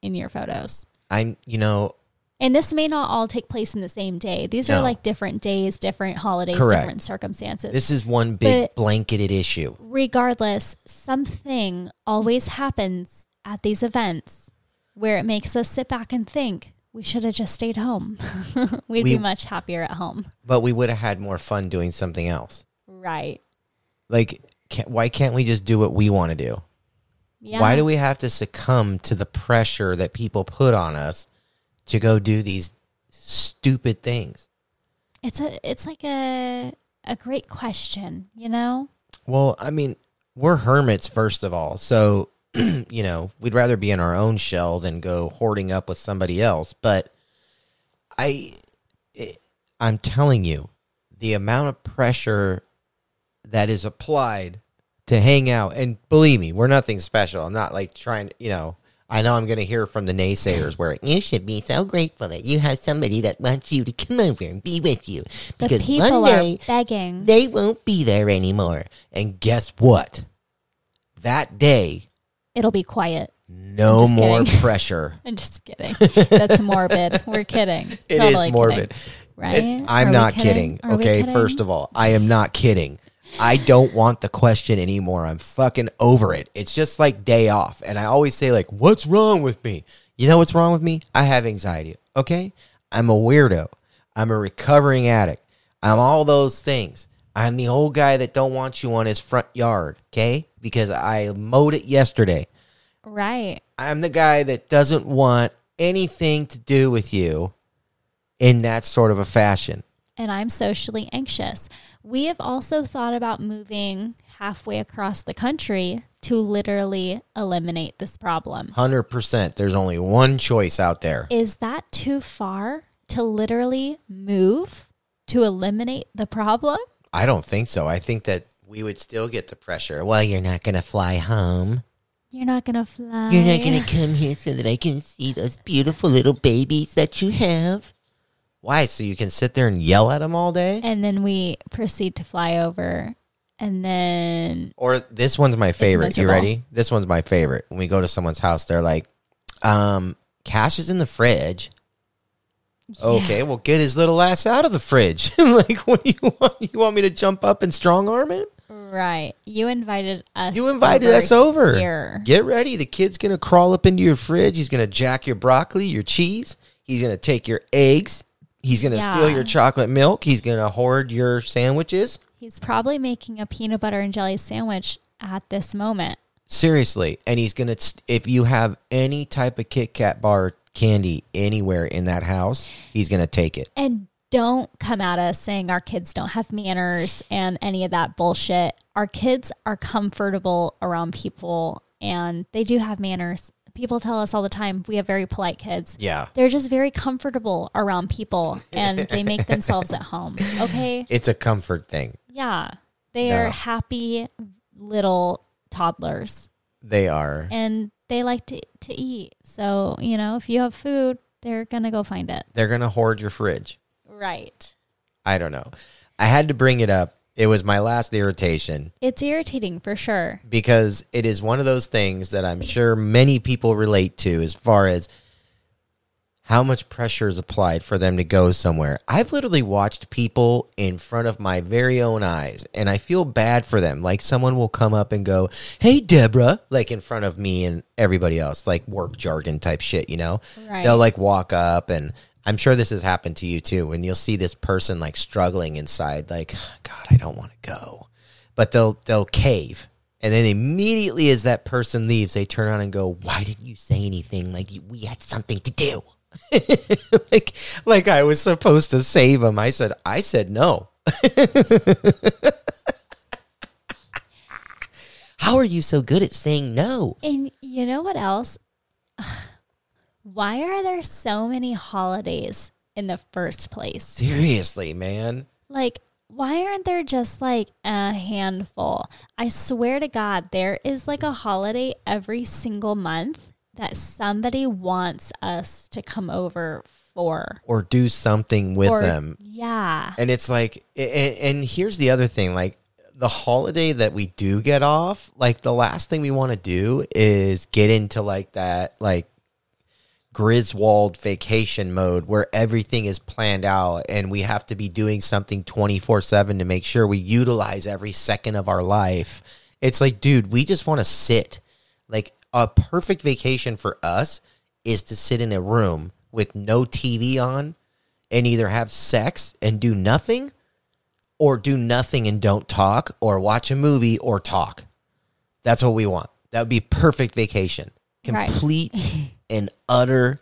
in your photos. I'm, you know, And this may not all take place in the same day. These No. are like different days, different holidays, Correct. different circumstances. This is one big But- blanketed issue. Regardless, something always happens at these events where it makes us sit back and think we should have just stayed home. We'd We- be much happier at home. But we would have had more fun doing something else. Right. Like, can why can't we just do what we want to do? Yeah. Why do we have to succumb to the pressure that people put on us to go do these stupid things? It's a it's like a a great question, you know? Well, I mean, we're hermits first of all, so you know we'd rather be in our own shell than go hoarding up with somebody else. But I, it, I'm telling you, the amount of pressure that is applied to hang out, and believe me, we're nothing special. I'm not like trying to, you know. I know I'm going to hear from the naysayers where you should be so grateful that you have somebody that wants you to come over and be with you because people one day are begging. they won't be there anymore. And guess what? That day, It'll be quiet. no more kidding. pressure. I'm just kidding. That's morbid. We're kidding. It is Totally morbid. kidding. Right? It- I'm Are not kidding. We okay, kidding? first of all, I am not kidding. I don't want the question anymore. I'm fucking over it. It's just like day off. And I always say, like, what's wrong with me? You know what's wrong with me? I have anxiety. Okay? I'm a weirdo. I'm a recovering addict. I'm all those things. I'm the old guy that don't want you on his front yard, okay? Because I mowed it yesterday. Right. I'm the guy that doesn't want anything to do with you in that sort of a fashion. And I'm socially anxious. We have also thought about moving halfway across the country to literally eliminate this problem. 100%. There's only one choice out there. Is that too far to literally move to eliminate the problem? I don't think so. I think that we would still get the pressure. Well, you're not going to fly home. You're not going to fly. You're not going to come here so that I can see those beautiful little babies that you have. Why? So you can sit there and yell at them all day? And then we proceed to fly over. And then Or this one's my favorite. You ready? This one's my favorite. When we go to someone's house, they're like, um, cash is in the fridge. Okay, well, get his little ass out of the fridge. like, what do you want? You want me to jump up and strong arm him? Right. You invited us. You invited us over. Here. Get ready. The kid's gonna crawl up into your fridge. He's gonna jack your broccoli, your cheese. He's gonna take your eggs. He's gonna steal your chocolate milk. He's gonna hoard your sandwiches. He's probably making a peanut butter and jelly sandwich at this moment. Seriously, and he's gonna. If you have any type of Kit Kat bar candy anywhere in that house, he's gonna take it. And don't come at us saying our kids don't have manners and any of that bullshit. Our kids are comfortable around people and they do have manners. People tell us all the time we have very polite kids. Yeah, They're just very comfortable around people and they make themselves at home. Okay. it's a comfort thing. Yeah. They are happy little toddlers They are. and they like to, to eat. So, you know, if you have food, they're going to go find it. They're gonna hoard your fridge. Right. I don't know. I had to bring it up. It was my last irritation. It's irritating for sure. because it is one of those things that I'm sure many people relate to as far as how much pressure is applied for them to go somewhere. I've literally watched people in front of my very own eyes and I feel bad for them. Like someone will come up and go, Hey, Deborah, like in front of me and everybody else, like work jargon type shit, you know? Right. They'll like walk up and I'm sure this has happened to you too. When you'll see this person like struggling inside, like, God, I don't want to go. But they'll they'll cave and then immediately as that person leaves they turn around and go why didn't you say anything? Like we had something to do. Like like i was supposed to save him i said i said no. How are you so good at saying no? And you know what else? Why are there so many holidays in the first place? seriously man Like, why aren't there just like a handful? I swear to God, there is like a holiday every single month that somebody wants us to come over for. or do something with or, them Yeah. And it's like, and, and here's the other thing like, the holiday that we do get off, like, the last thing we want to do is get into like that, like, Griswold vacation mode where everything is planned out and we have to be doing something 24 7 to make sure we utilize every second of our life. It's like, dude, we just want to sit. Like, a perfect vacation for us is to sit in a room with no TV on and either have sex and do nothing or do nothing and don't talk or watch a movie or talk. That's what we want. That would be perfect vacation. Right. And utter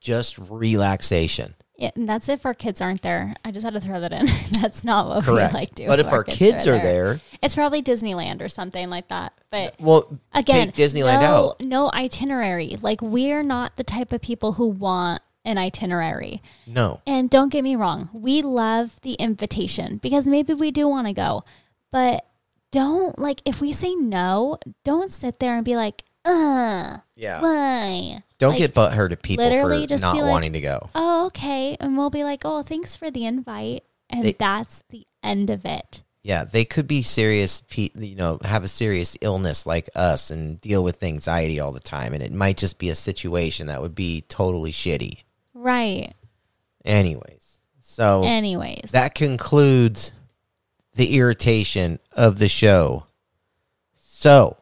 just relaxation. Yeah, and that's if our kids aren't there. I just had to throw that in. that's not what Correct. we like do. but if our kids are there, it's probably Disneyland or something like that. But well, again, take Disneyland no, out. no itinerary. Like we're not the type of people who want an itinerary. No. And don't get me wrong, we love the invitation because maybe we do want to go, but don't like if we say no, don't sit there and be like, uh, Yeah. why? Don't Like, get butthurt at people for just not like- wanting to go. Oh, okay. And we'll be like, oh, thanks for the invite. And They- that's the end of it. Yeah, they could be serious, you know, have a serious illness like us and deal with anxiety all the time. And it might just be a situation that would be totally shitty. Right. Anyways, so Anyways, that concludes the irritation of the show. So,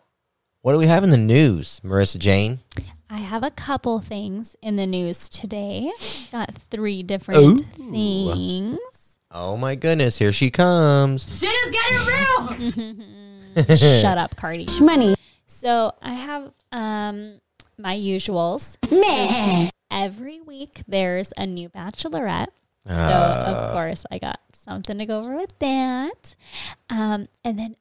what do we have in the news, Marissa Jane? I have a couple things in the news today. Got three different things. Oh my goodness, here she comes. Shit is getting real. Shut up, Cardi. Money. So I have um my usuals. Every week there's a new bachelorette. So of course I got something to go over with that. Um, and then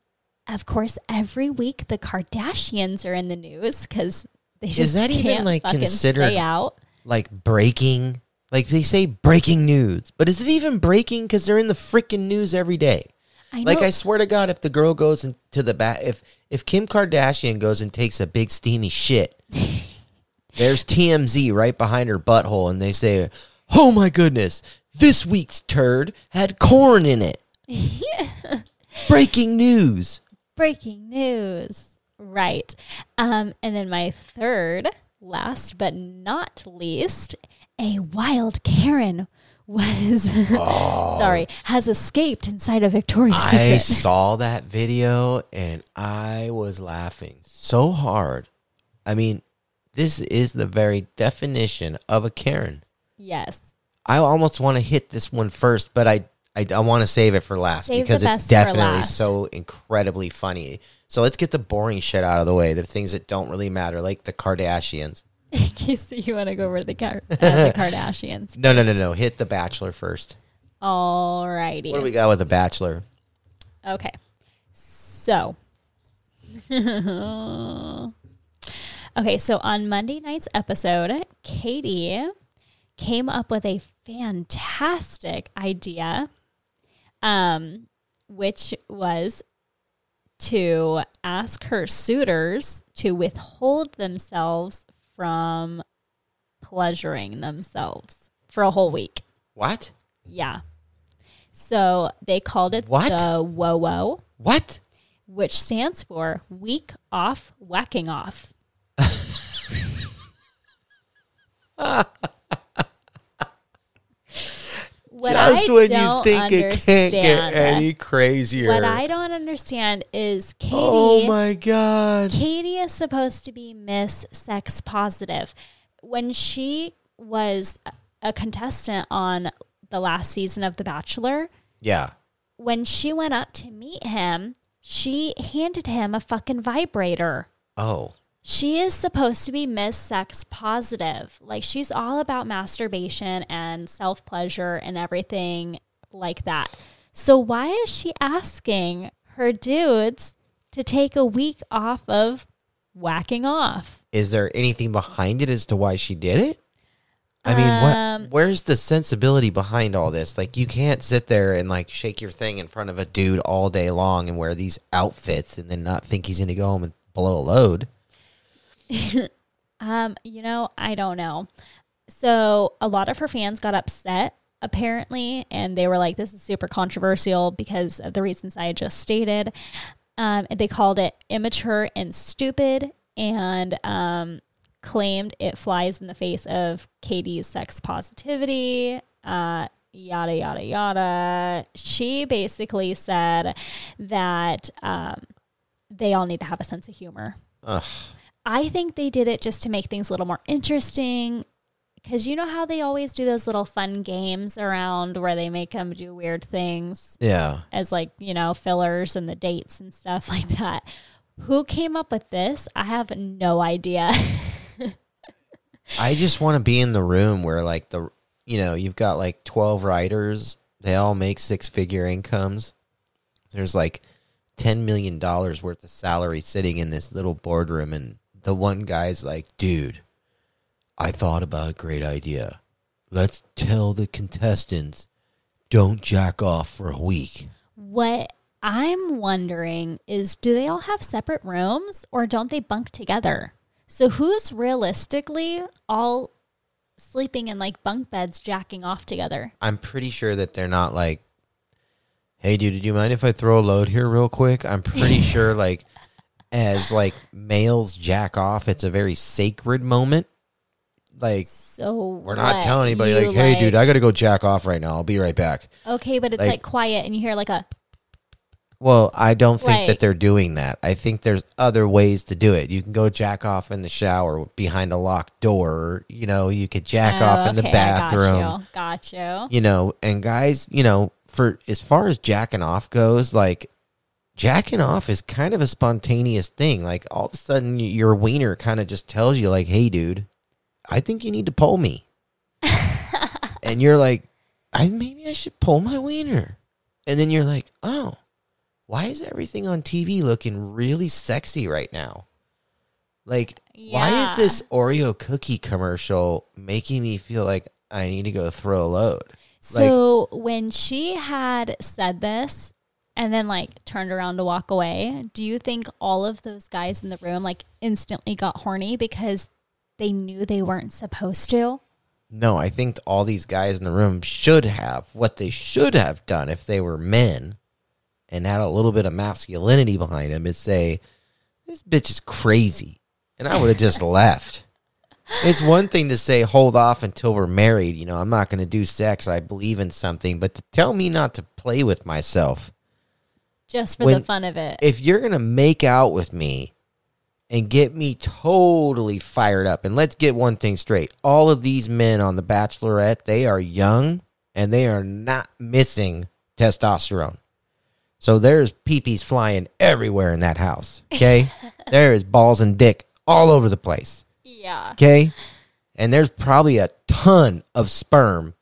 of course every week the Kardashians are in the news because they just is that even, can't like, fucking considered- stay out. Like breaking, like they say breaking news, but is it even breaking? Because they're in the freaking news every day. I Like I swear to God, if the girl goes into the bath, if if Kim Kardashian goes and takes a big steamy shit, there's TMZ right behind her butthole, and they say, "Oh my goodness, this week's turd had corn in it." yeah. Breaking news. Breaking news. Right. Um, and then my third, last but not least, a wild Karen was sorry, has escaped inside a Victoria's I Secret. saw that video and I was laughing so hard. I mean, this is the very definition of a Karen. yes. I almost want to hit this one first, but I I, I want to save it for last Save because it's definitely so incredibly funny. So let's get the boring shit out of the way, the things that don't really matter, like the Kardashians. In case you want to go over the, Kar- uh, the Kardashians. No, no, no, no. Hit the Bachelor first. Alrighty. What do we got with the Bachelor? Okay. So. okay, so on Monday night's episode, Katie came up with a fantastic idea, um, which was to ask her suitors to withhold themselves from pleasuring themselves for a whole week. What? Yeah. So they called it What? the WOWO What? which stands for Week Off Whacking Off. what Just I when you think it can't get any crazier. What I don't understand is Katie. oh my god. Katie is supposed to be Miss Sex Positive. When she was a- a contestant on the last season of The Bachelor, Yeah. when she went up to meet him, she handed him a fucking vibrator. Oh. She is supposed to be Miss Sex Positive. Like she's all about masturbation and self pleasure and everything like that. So why is she asking her dudes to take a week off of whacking off? Is there anything behind it as to why she did it? I mean, Um, what? Where's the sensibility behind all this? Like, you can't sit there and like shake your thing in front of a dude all day long and wear these outfits and then not think he's going to go home and blow a load. Um, you know, I don't know. So a lot of her fans got upset apparently, and they were like, "This is super controversial because of the reasons I just stated." Um, they called it immature and stupid, and um, claimed it flies in the face of Katie's sex positivity. Uh, yada yada yada. She basically said that um, they all need to have a sense of humor. Ugh. I think they did it just to make things a little more interesting. Because you know how they always do those little fun games around where they make them do weird things Yeah. as like, you know, fillers and the dates and stuff like that. Who came up with this? I have no idea. I just want to be in the room where like the you know, you've got like 12 writers, they all make six-figure incomes. There's like 10 million dollars worth of salary sitting in this little boardroom and the one guy's like, "Dude, I thought about a great idea. Let's tell the contestants don't jack off for a week." what I'm wondering is do they all have separate rooms or don't they bunk together? So who's realistically all sleeping in like bunk beds jacking off together? I'm pretty sure that they're not like, hey, dude, do you mind if I throw a load here real quick? I'm pretty sure, like, as like males jack off, it's a very sacred moment. Like, So we're not what, telling anybody, you, like, hey, dude, I got to go jack off right now. I'll be right back. Okay, but it's like- like, quiet and you hear like a Well, I don't think Like- that they're doing that. I think there's other ways to do it. You can go jack off in the shower behind a locked door. You know, you could jack Oh, off in the okay, bathroom. Got you. Got you. you know, and guys, you know, for as far as jacking off goes, like jacking off is kind of a spontaneous thing. Like all of a sudden, your wiener kind of just tells you, like, "Hey, dude, I think you need to pull me," and you're like, "I maybe I should pull my wiener," and then you're like, "Oh, why is everything on TV looking really sexy right now?" Like, why is this Oreo cookie commercial making me feel like I need to go throw a load? Like- So when she had said this and then like turned around to walk away, do you think all of those guys in the room like instantly got horny because they knew they weren't supposed to? No, I think all these guys in the room should have what they should have done if they were men and had a little bit of masculinity behind them is say, This bitch is crazy. And I would have just left. It's one thing to say, hold off until we're married. You know, I'm not going to do sex. I believe in something. But to tell me not to play with myself, Just for When- the fun of it. if you're going to make out with me and get me totally fired up, and let's get one thing straight all of these men on The Bachelorette, they are young and they are not missing testosterone. So there's peepees flying everywhere in that house. Okay. there is balls and dick all over the place. yeah. Okay. And there's probably a ton of sperm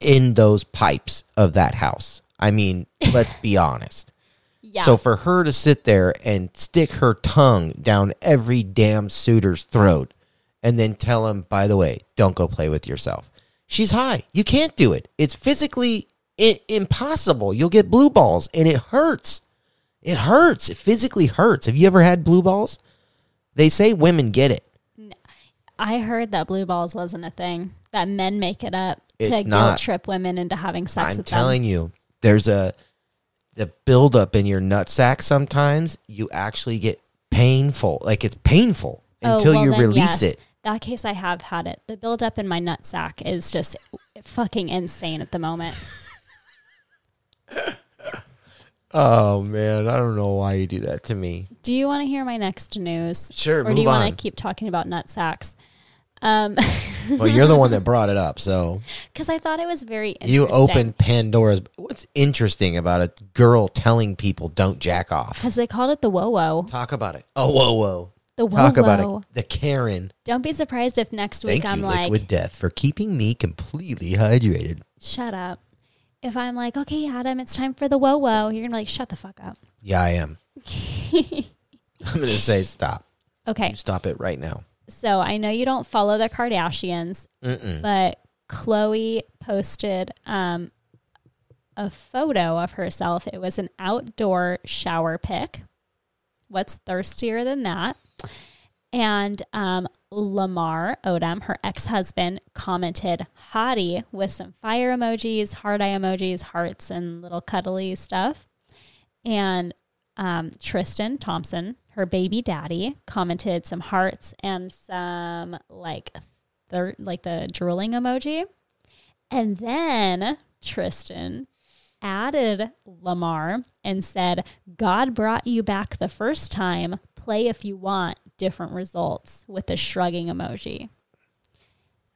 in those pipes of that house. I mean, let's be honest. Yeah. So for her to sit there and stick her tongue down every damn suitor's throat and then tell him, by the way, don't go play with yourself. She's high. You can't do it. It's physically I- impossible. You'll get blue balls and it hurts. It hurts. It physically hurts. Have you ever had blue balls? They say women get it. I heard that blue balls wasn't a thing. That men make it up to It's guilt not. trip women into having sex I'm with telling you, there's a the buildup in your nutsack. Sometimes you actually get painful. Like it's painful them. until oh, well, you then, release yes. it. That case, I have had it. The buildup in my nut sack is just fucking insane at the moment. Oh man, I don't know why you do that to me. Do you want to hear my next news? Sure, Or do you want to keep talking about nut sacks? Um, Well, you're the one that brought it up, so because I thought it was very interesting. you opened Pandora's. What's interesting about a girl telling people don't jack off? because they called it the whoa whoa. Talk about it. Oh, whoa, whoa. The whoa Talk whoa. about it. The Karen. Don't be surprised if next week Thank I'm you, like, Liquid Death, for keeping me completely hydrated. shut up. If I'm like, okay, Adam, it's time for the whoa whoa, you're gonna be like, shut the fuck up. Yeah, I am. I'm gonna say stop. Okay, You stop it right now. So I know you don't follow the Kardashians, Mm-mm. but Khloe posted um, a photo of herself. It was an outdoor shower pic. What's thirstier than that? And um, Lamar Odom, her ex husband, commented hottie with some fire emojis, heart eye emojis, hearts, and little cuddly stuff. And um, Tristan Thompson, her baby daddy commented some hearts and some like the like the drooling emoji. And then Tristan added Lamar and said, God brought you back the first time. Play if you want different results with the shrugging emoji.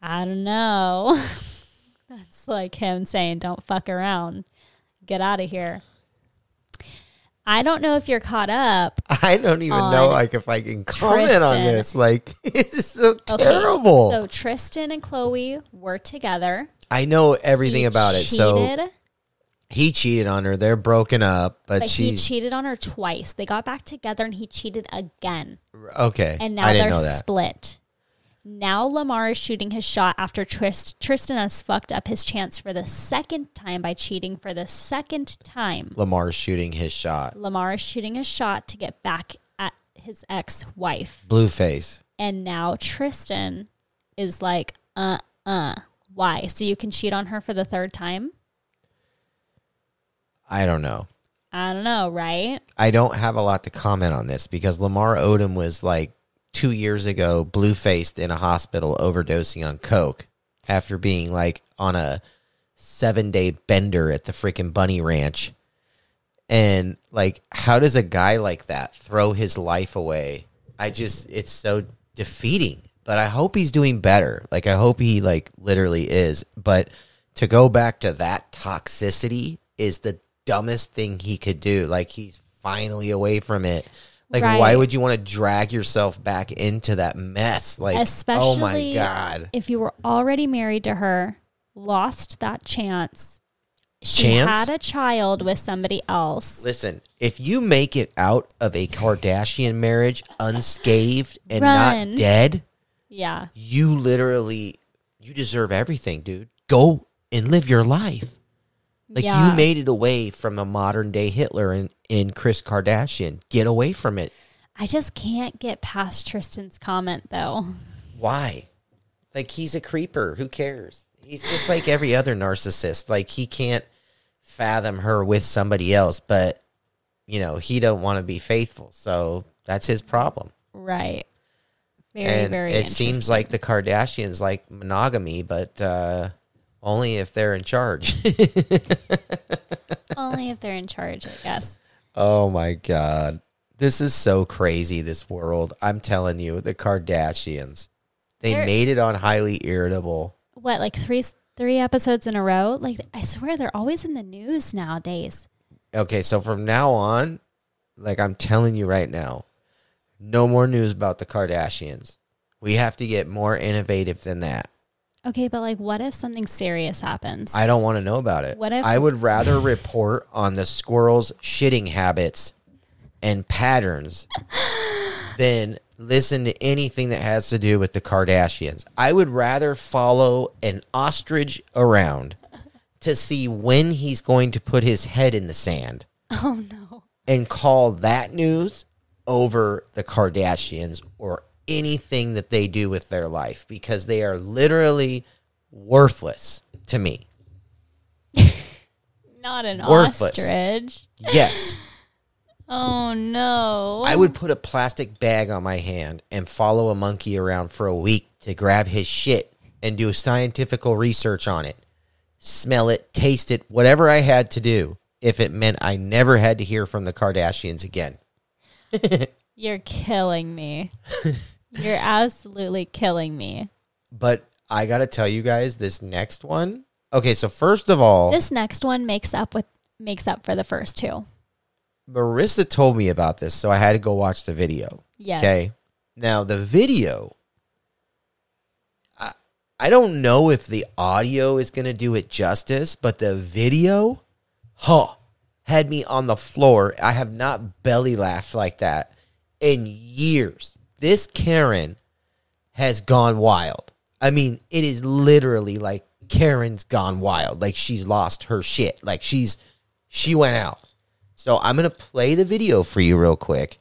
I don't know. That's like him saying, don't fuck around. Get out of here. I don't know if you're caught up. I don't even know like if I can comment on this. Like it's so Okay, terrible. So Tristan and Khloe were together. I know everything He about it. So cheated, he cheated on her. They're broken up, but, but he cheated on her twice. They got back together and he cheated again. okay. And now I didn't they're know that. split. Now Lamar is shooting his shot after Trist- Tristan has fucked up his chance for the second time by cheating for the second time. Lamar's shooting his shot. Lamar is shooting his shot to get back at his ex wife. Blueface. And now Tristan is like, uh uh. Why? So you can cheat on her for the third time? I don't know. I don't know, right? I don't have a lot to comment on this because Lamar Odom was like two years ago blue faced in a hospital overdosing on coke after being like on a seven day bender at the freaking bunny ranch. And like, how does a guy like that throw his life away? I just, it's so defeating. But I hope he's doing better. Like, I hope he like literally is. But to go back to that toxicity is the dumbest thing he could do. Like, he's finally away from it. Like, why would you want to drag yourself back into that mess? Like, Especially oh my God. if you were already married to her, lost that chance. She Chance? had a child with somebody else. Listen, if you make it out of a Kardashian marriage unscathed and Run. not dead, Yeah. you literally you deserve everything, dude. Go and live your life. Like Yeah. you made it away from a modern day Hitler and, in Kris Kardashian. Get away from it. I just can't get past Tristan's comment though. Why? Like he's a creeper. Who cares? He's just like every other narcissist. Like he can't fathom her with somebody else, but you know, he don't want to be faithful. So that's his problem. Right. Very, and very it seems like the Kardashians like monogamy, but uh, only if they're in charge. only if they're in charge, I guess. oh my god, this is so crazy. This world, I'm telling you, the Kardashians, they They're- made it on highly irritable. What, like three three episodes in a row? Like I swear they're always in the news nowadays. Okay, so from now on, like I'm telling you right now, no more news about the Kardashians. We have to get more innovative than that. Okay, but like what if something serious happens? I don't want to know about it. What if- I would rather report on the squirrels' shitting habits and patterns than listen to anything that has to do with the Kardashians. I would rather follow an ostrich around to see when he's going to put his head in the sand oh no. and call that news over the Kardashians or anything that they do with their life because they are literally worthless to me. Not an Worthless. ostrich. Yes. Oh no. I would put a plastic bag on my hand and follow a monkey around for a week to grab his shit and do scientific research on it. Smell it, taste it, whatever I had to do if it meant I never had to hear from the Kardashians again. You're killing me. You're absolutely killing me. But I got to tell you guys this next one. Okay, so first of all, This next one makes up with makes up for the first two. Marissa told me about this, so I had to go watch the video. Yes. Okay. Now the video, I, I don't know if the audio is going to do it justice, but the video, huh, had me on the floor. I have not belly laughed like that in years. This Karen has gone wild. I mean, it is literally like Karen's gone wild. Like she's lost her shit. Like she's she went out. So I'm gonna play the video for you real quick.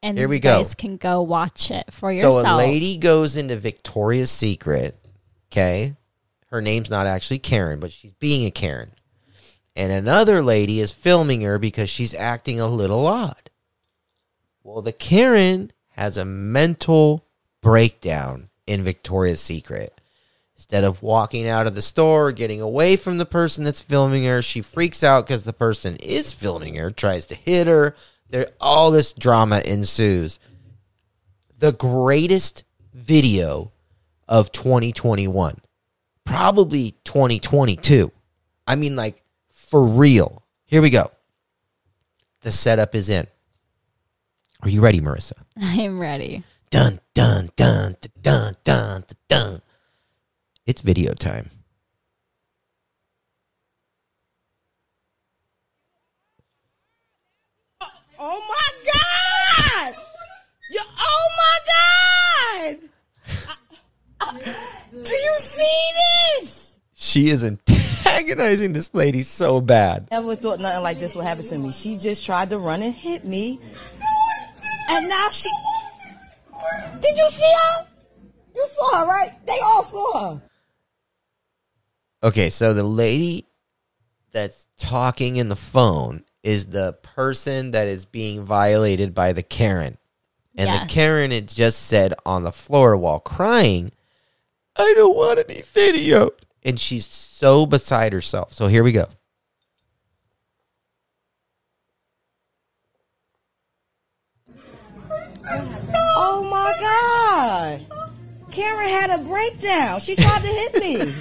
And Here we you go. guys can go watch it for yourself. So a lady goes into Victoria's Secret. Okay, her name's not actually Karen, but she's being a Karen. And another lady is filming her because she's acting a little odd. Well, the Karen has a mental breakdown in Victoria's Secret. Instead of walking out of the store, getting away from the person that's filming her, she freaks out because the person is filming her, tries to hit her. There, all this drama ensues. The greatest video of 2021, probably 2022. I mean, like for real. Here we go. The setup is in. Are you ready, Marissa? I'm ready. Dun dun dun dun dun dun dun. dun. It's video time. Oh my God! You, oh my God! Uh, do you see this? She is antagonizing this lady so bad. Never thought nothing like this would happen to me. She just tried to run and hit me. And now she. Did you see her? You saw her, right? They all saw her. Okay, so the lady that's talking in the phone is the person that is being violated by the Karen. And the Karen had just said on the floor while crying, I don't want to be videoed. And she's so beside herself. So here we go. Oh my God. Karen had a breakdown. She tried to hit me.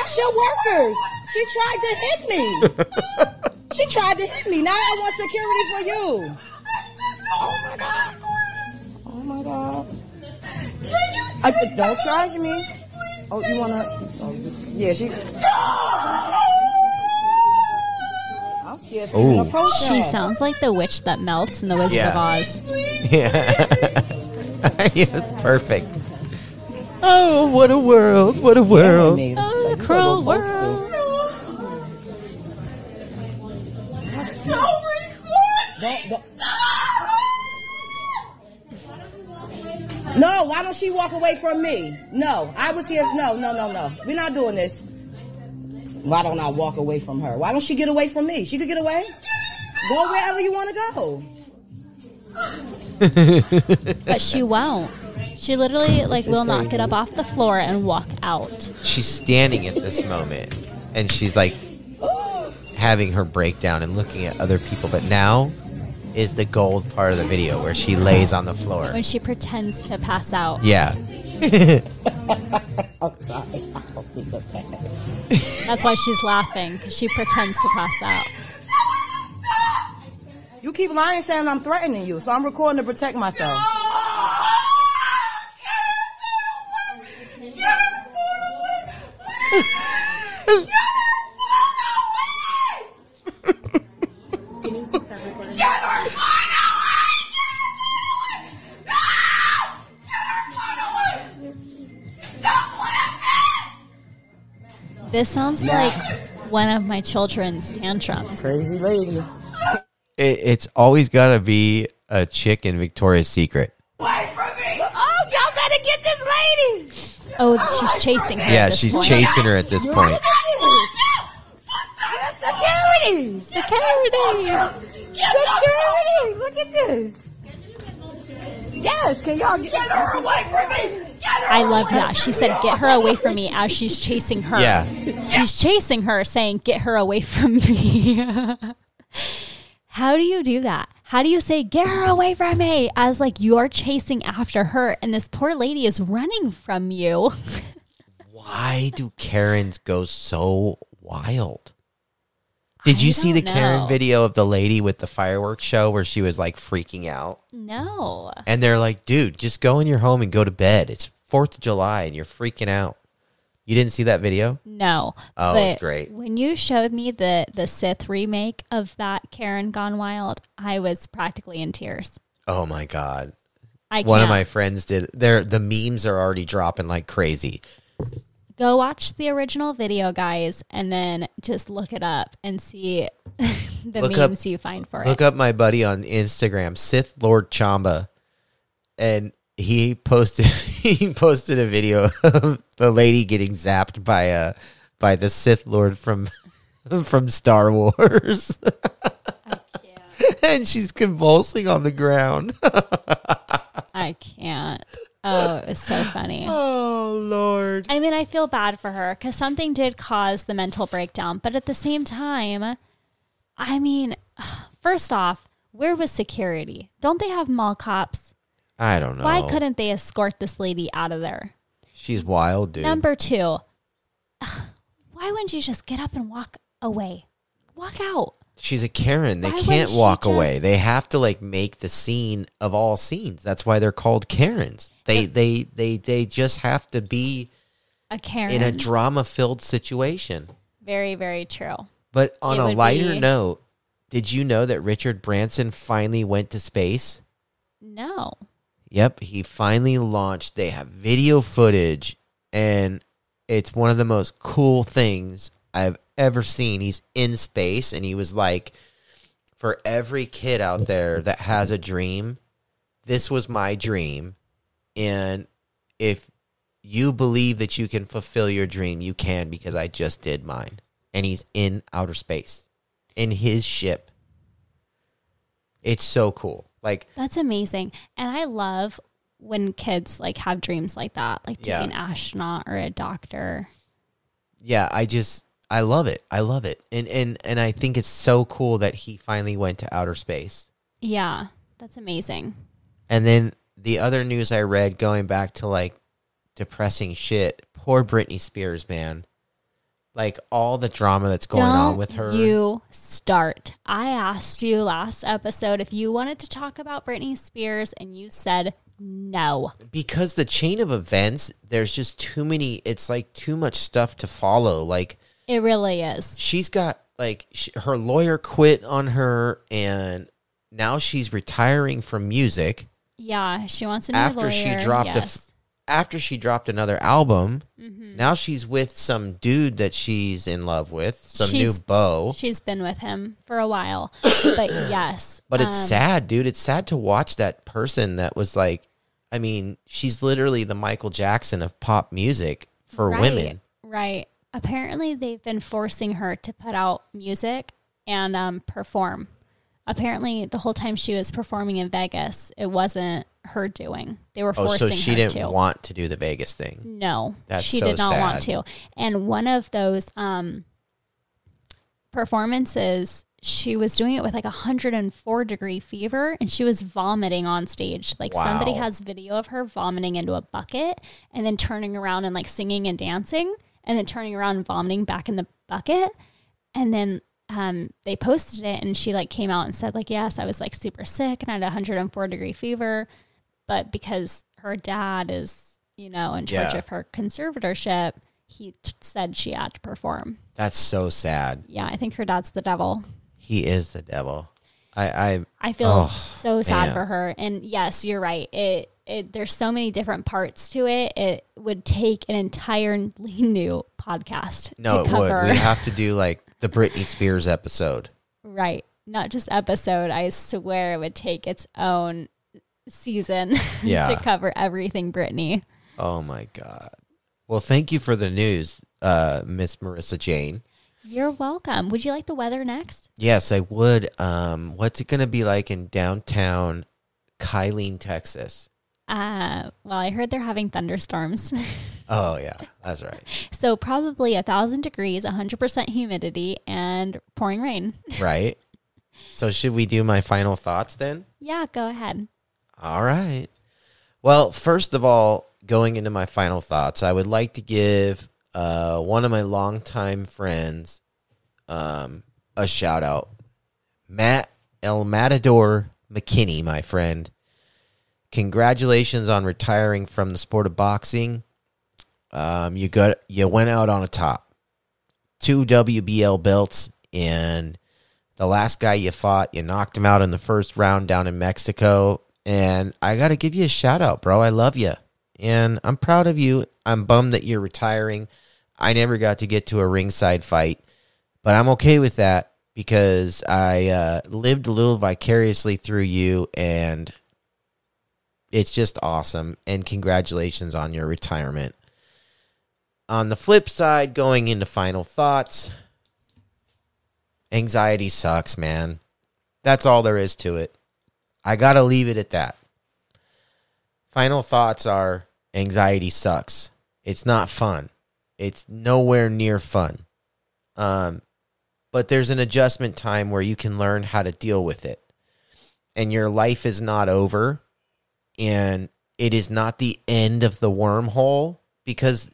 Ask your workers. She tried to hit me. She tried to hit me. Now I want security for you. Oh my God. Oh my God. I, don't charge me. Oh, you wanna? Oh, yeah, she. I'm scared to Oh. She sounds like the witch that melts in the Wizard Yeah. of Oz. Yeah. yeah, perfect. Oh, what a world. What a world. Me. Oh, the cruel go postal. world. Don't, don't. No, why don't she walk away from me? No, I was here. No, no, no, no. We're not doing this. Why don't I walk away from her? Why don't she get away from me? She could get away. Go wherever you want to go. But she won't. She literally like will not get up off the floor and walk out. She's standing at this moment and she's like having her breakdown and looking at other people. But now is the gold part of the video where she lays on the floor. When she pretends to pass out. Yeah. I'm sorry. I don't think of that. That's why she's laughing because she pretends to pass out. You keep lying saying I'm threatening you, so I'm recording to protect myself. This sounds like one of my children's tantrums. Crazy lady. It, it's always got to be a chick in Victoria's Secret. Oh, y'all better get this lady. Oh, she's chasing her. Yeah, at this she's point. chasing her at this point. Security! Security. Security! Look at this. Yes, can y'all get, her away from me? I love that. She said, "Get her away from me." As she's chasing her. Yeah. She's chasing her, saying, "Get her away from me." How do you do that? How do you say, "Get her away from me," as like you're chasing after her, and this poor lady is running from you? Why do Karens go so wild? Did you see the don't Karen video of the lady with the fireworks show where she was like freaking out? no. And they're like, dude, just go in your home and go to bed. It's 4th of July and you're freaking out. You didn't see that video? No. Oh, but it's great. When you showed me the the Sith remake of that Karen Gone Wild, I was practically in tears. Oh my God. I One of can't. my friends did. They're, the memes are already dropping like crazy. go watch the original video, guys, and then just look it up and see the Look up- memes you find for Look it. Look up my buddy on Instagram, Sith Lord Chamba, and he posted he posted a video of the lady getting zapped by a by the Sith Lord from from Star Wars. and she's convulsing on the ground. I can't. Oh, it was so funny. oh Lord. I mean, I feel bad for her because something did cause the mental breakdown. But at the same time, I mean, first off, where was security? Don't they have mall cops? I don't know. Why couldn't they escort this lady out of there? she's wild, dude? Number two, why wouldn't you just get up and walk away? Walk out. She's a Karen. They Why can't wouldn't she walk away. just- They have to like make the scene of all scenes. That's why they're called Karens. They they they they just have to be A Karen. in a drama filled situation. very, very true. But on It a would lighter be- note, did you know that Richard Branson finally went to space? No. Yep, he finally launched. They have video footage, and it's one of the most cool things I've ever seen. He's in space, and he was like, For every kid out there that has a dream, this was my dream. And if you believe that you can fulfill your dream, you can because I just did mine. And he's in outer space in his ship. It's so cool. Like, That's amazing. And I love when kids like have dreams like that, like to Yeah. be an astronaut or a doctor. yeah, I just I love it. I love it. And and and I think it's so cool that he finally went to outer space. Yeah, that's amazing. And then the other news I read going back to like depressing shit. Poor Britney Spears, man. Like all the drama that's going on with her. You start. I asked you last episode if you wanted to talk about Britney Spears, and you said no. because the chain of events, there's just too many it's like too much stuff to follow. Like It really is. she's got like sh her lawyer quit on her and now she's retiring from music. Yeah, she wants a new after she dropped a yes. f- after she dropped another album. Mm-hmm. Now she's with some dude that she's in love with, some new beau. She's been with him for a while, but yes, But it's um, sad, dude. It's sad to watch that person that was like, I mean, she's literally the Michael Jackson of pop music for right, women. Right. Apparently, they've been forcing her to put out music and um, perform. Apparently, the whole time she was performing in Vegas, it wasn't her doing. They were forcing Oh, so she her didn't to. want to do the Vegas thing. No, That's she so did not want to. And one of those um, performances, she was doing it with like a 104 degree fever and she was vomiting on stage. Like somebody has video of her vomiting into a bucket and then turning around and like singing and dancing and then turning around and vomiting back in the bucket. And then um, they posted it and she like came out and said like, yes, I was like super sick and I had a 104 degree fever. But because her dad is, you know, in charge Yeah. of her conservatorship, he t- said she had to perform. That's so sad. Yeah, I think her dad's the devil. He is the devil. I, I I feel Oh, so sad man. for her. And yes, you're right. It it there's so many different parts to it. It would take an entirely new podcast no, it would. We'd have to do like the Britney Spears episode. right. Not just episode. I swear it would take its own season Yeah. to cover everything Britney. Oh my god. Well, thank you for the news, uh, Miss Marissa Jane. You're welcome. Would you like the weather next? Yes, I would. Um, what's it going to be like in downtown Killeen, Texas? Uh, well, I heard they're having thunderstorms. Oh yeah, that's right. so probably a thousand degrees, 100% humidity, and pouring rain. right. So should we do my final thoughts then? yeah, go ahead. All right. Well, first of all, going into my final thoughts, I would like to give uh, one of my longtime friends um, a shout out. Matt El Matador McKinney, my friend. Congratulations on retiring from the sport of boxing. Um, you got you went out on a top. Two WBL belts and the last guy you fought, you knocked him out in the first round down in Mexico. And I got to give you a shout out, bro. I love you. And I'm proud of you. I'm bummed that you're retiring. I never got to get to a ringside fight, but I'm okay with that because I uh, lived a little vicariously through you. And it's just awesome. And congratulations on your retirement. On the flip side, going into final thoughts, anxiety sucks, man. That's all there is to it. I got to leave it at that. Final thoughts are anxiety sucks. It's not fun. It's nowhere near fun. Um, but there's an adjustment time where you can learn how to deal with it. And your life is not over and it is not the end of the wormhole because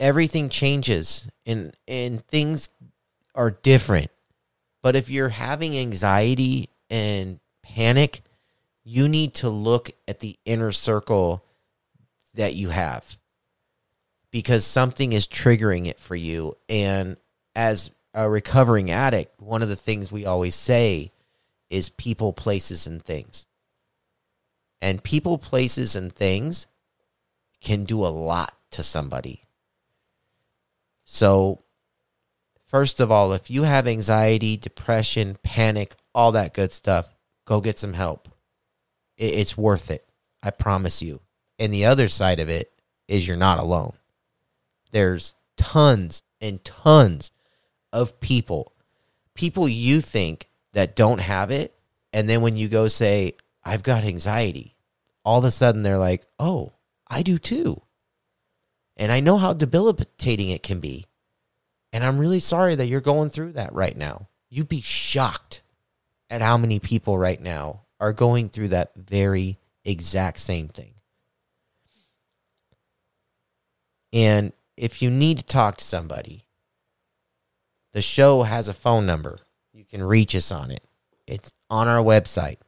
everything changes and and things are different. But if you're having anxiety and panic, you need to look at the inner circle that you have because something is triggering it for you. And as a recovering addict, one of the things we always say is people, places, and things. And people, places, and things can do a lot to somebody. So, first of all, if you have anxiety, depression, panic, all that good stuff, go get some help. It- It's worth it. I promise you. And the other side of it is you're not alone. There's tons and tons of people, people you think that don't have it. And then when you go say, I've got anxiety, all of a sudden they're like, oh, I do too. And I know how debilitating it can be. And I'm really sorry that you're going through that right now. You'd be shocked at how many people right now are going through that very exact same thing. And if you need to talk to somebody, the show has a phone number. You can reach us on it. It's on our website.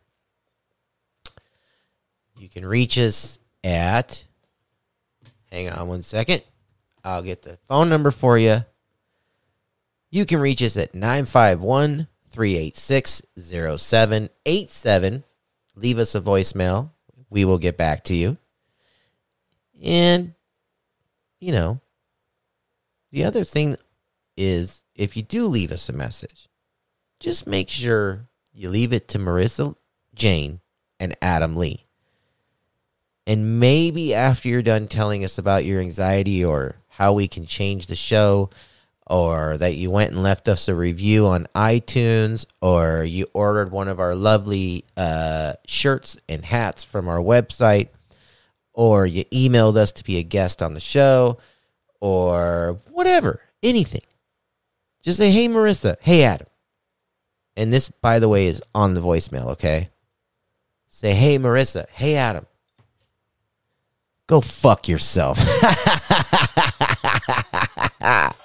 You can reach us at, hang on one second. I'll get the phone number for you. You can reach us at 951 386 0787. Leave us a voicemail. We will get back to you. And, you know, the other thing is if you do leave us a message, just make sure you leave it to Marissa Jane and Adam Lee. And maybe after you're done telling us about your anxiety or how we can change the show, or that you went and left us a review on iTunes, or you ordered one of our lovely uh, shirts and hats from our website, or you emailed us to be a guest on the show, or whatever, anything. Just say, hey, Marissa, hey, Adam. And this, by the way, is on the voicemail, okay? Say, hey, Marissa, hey, Adam. Go fuck yourself.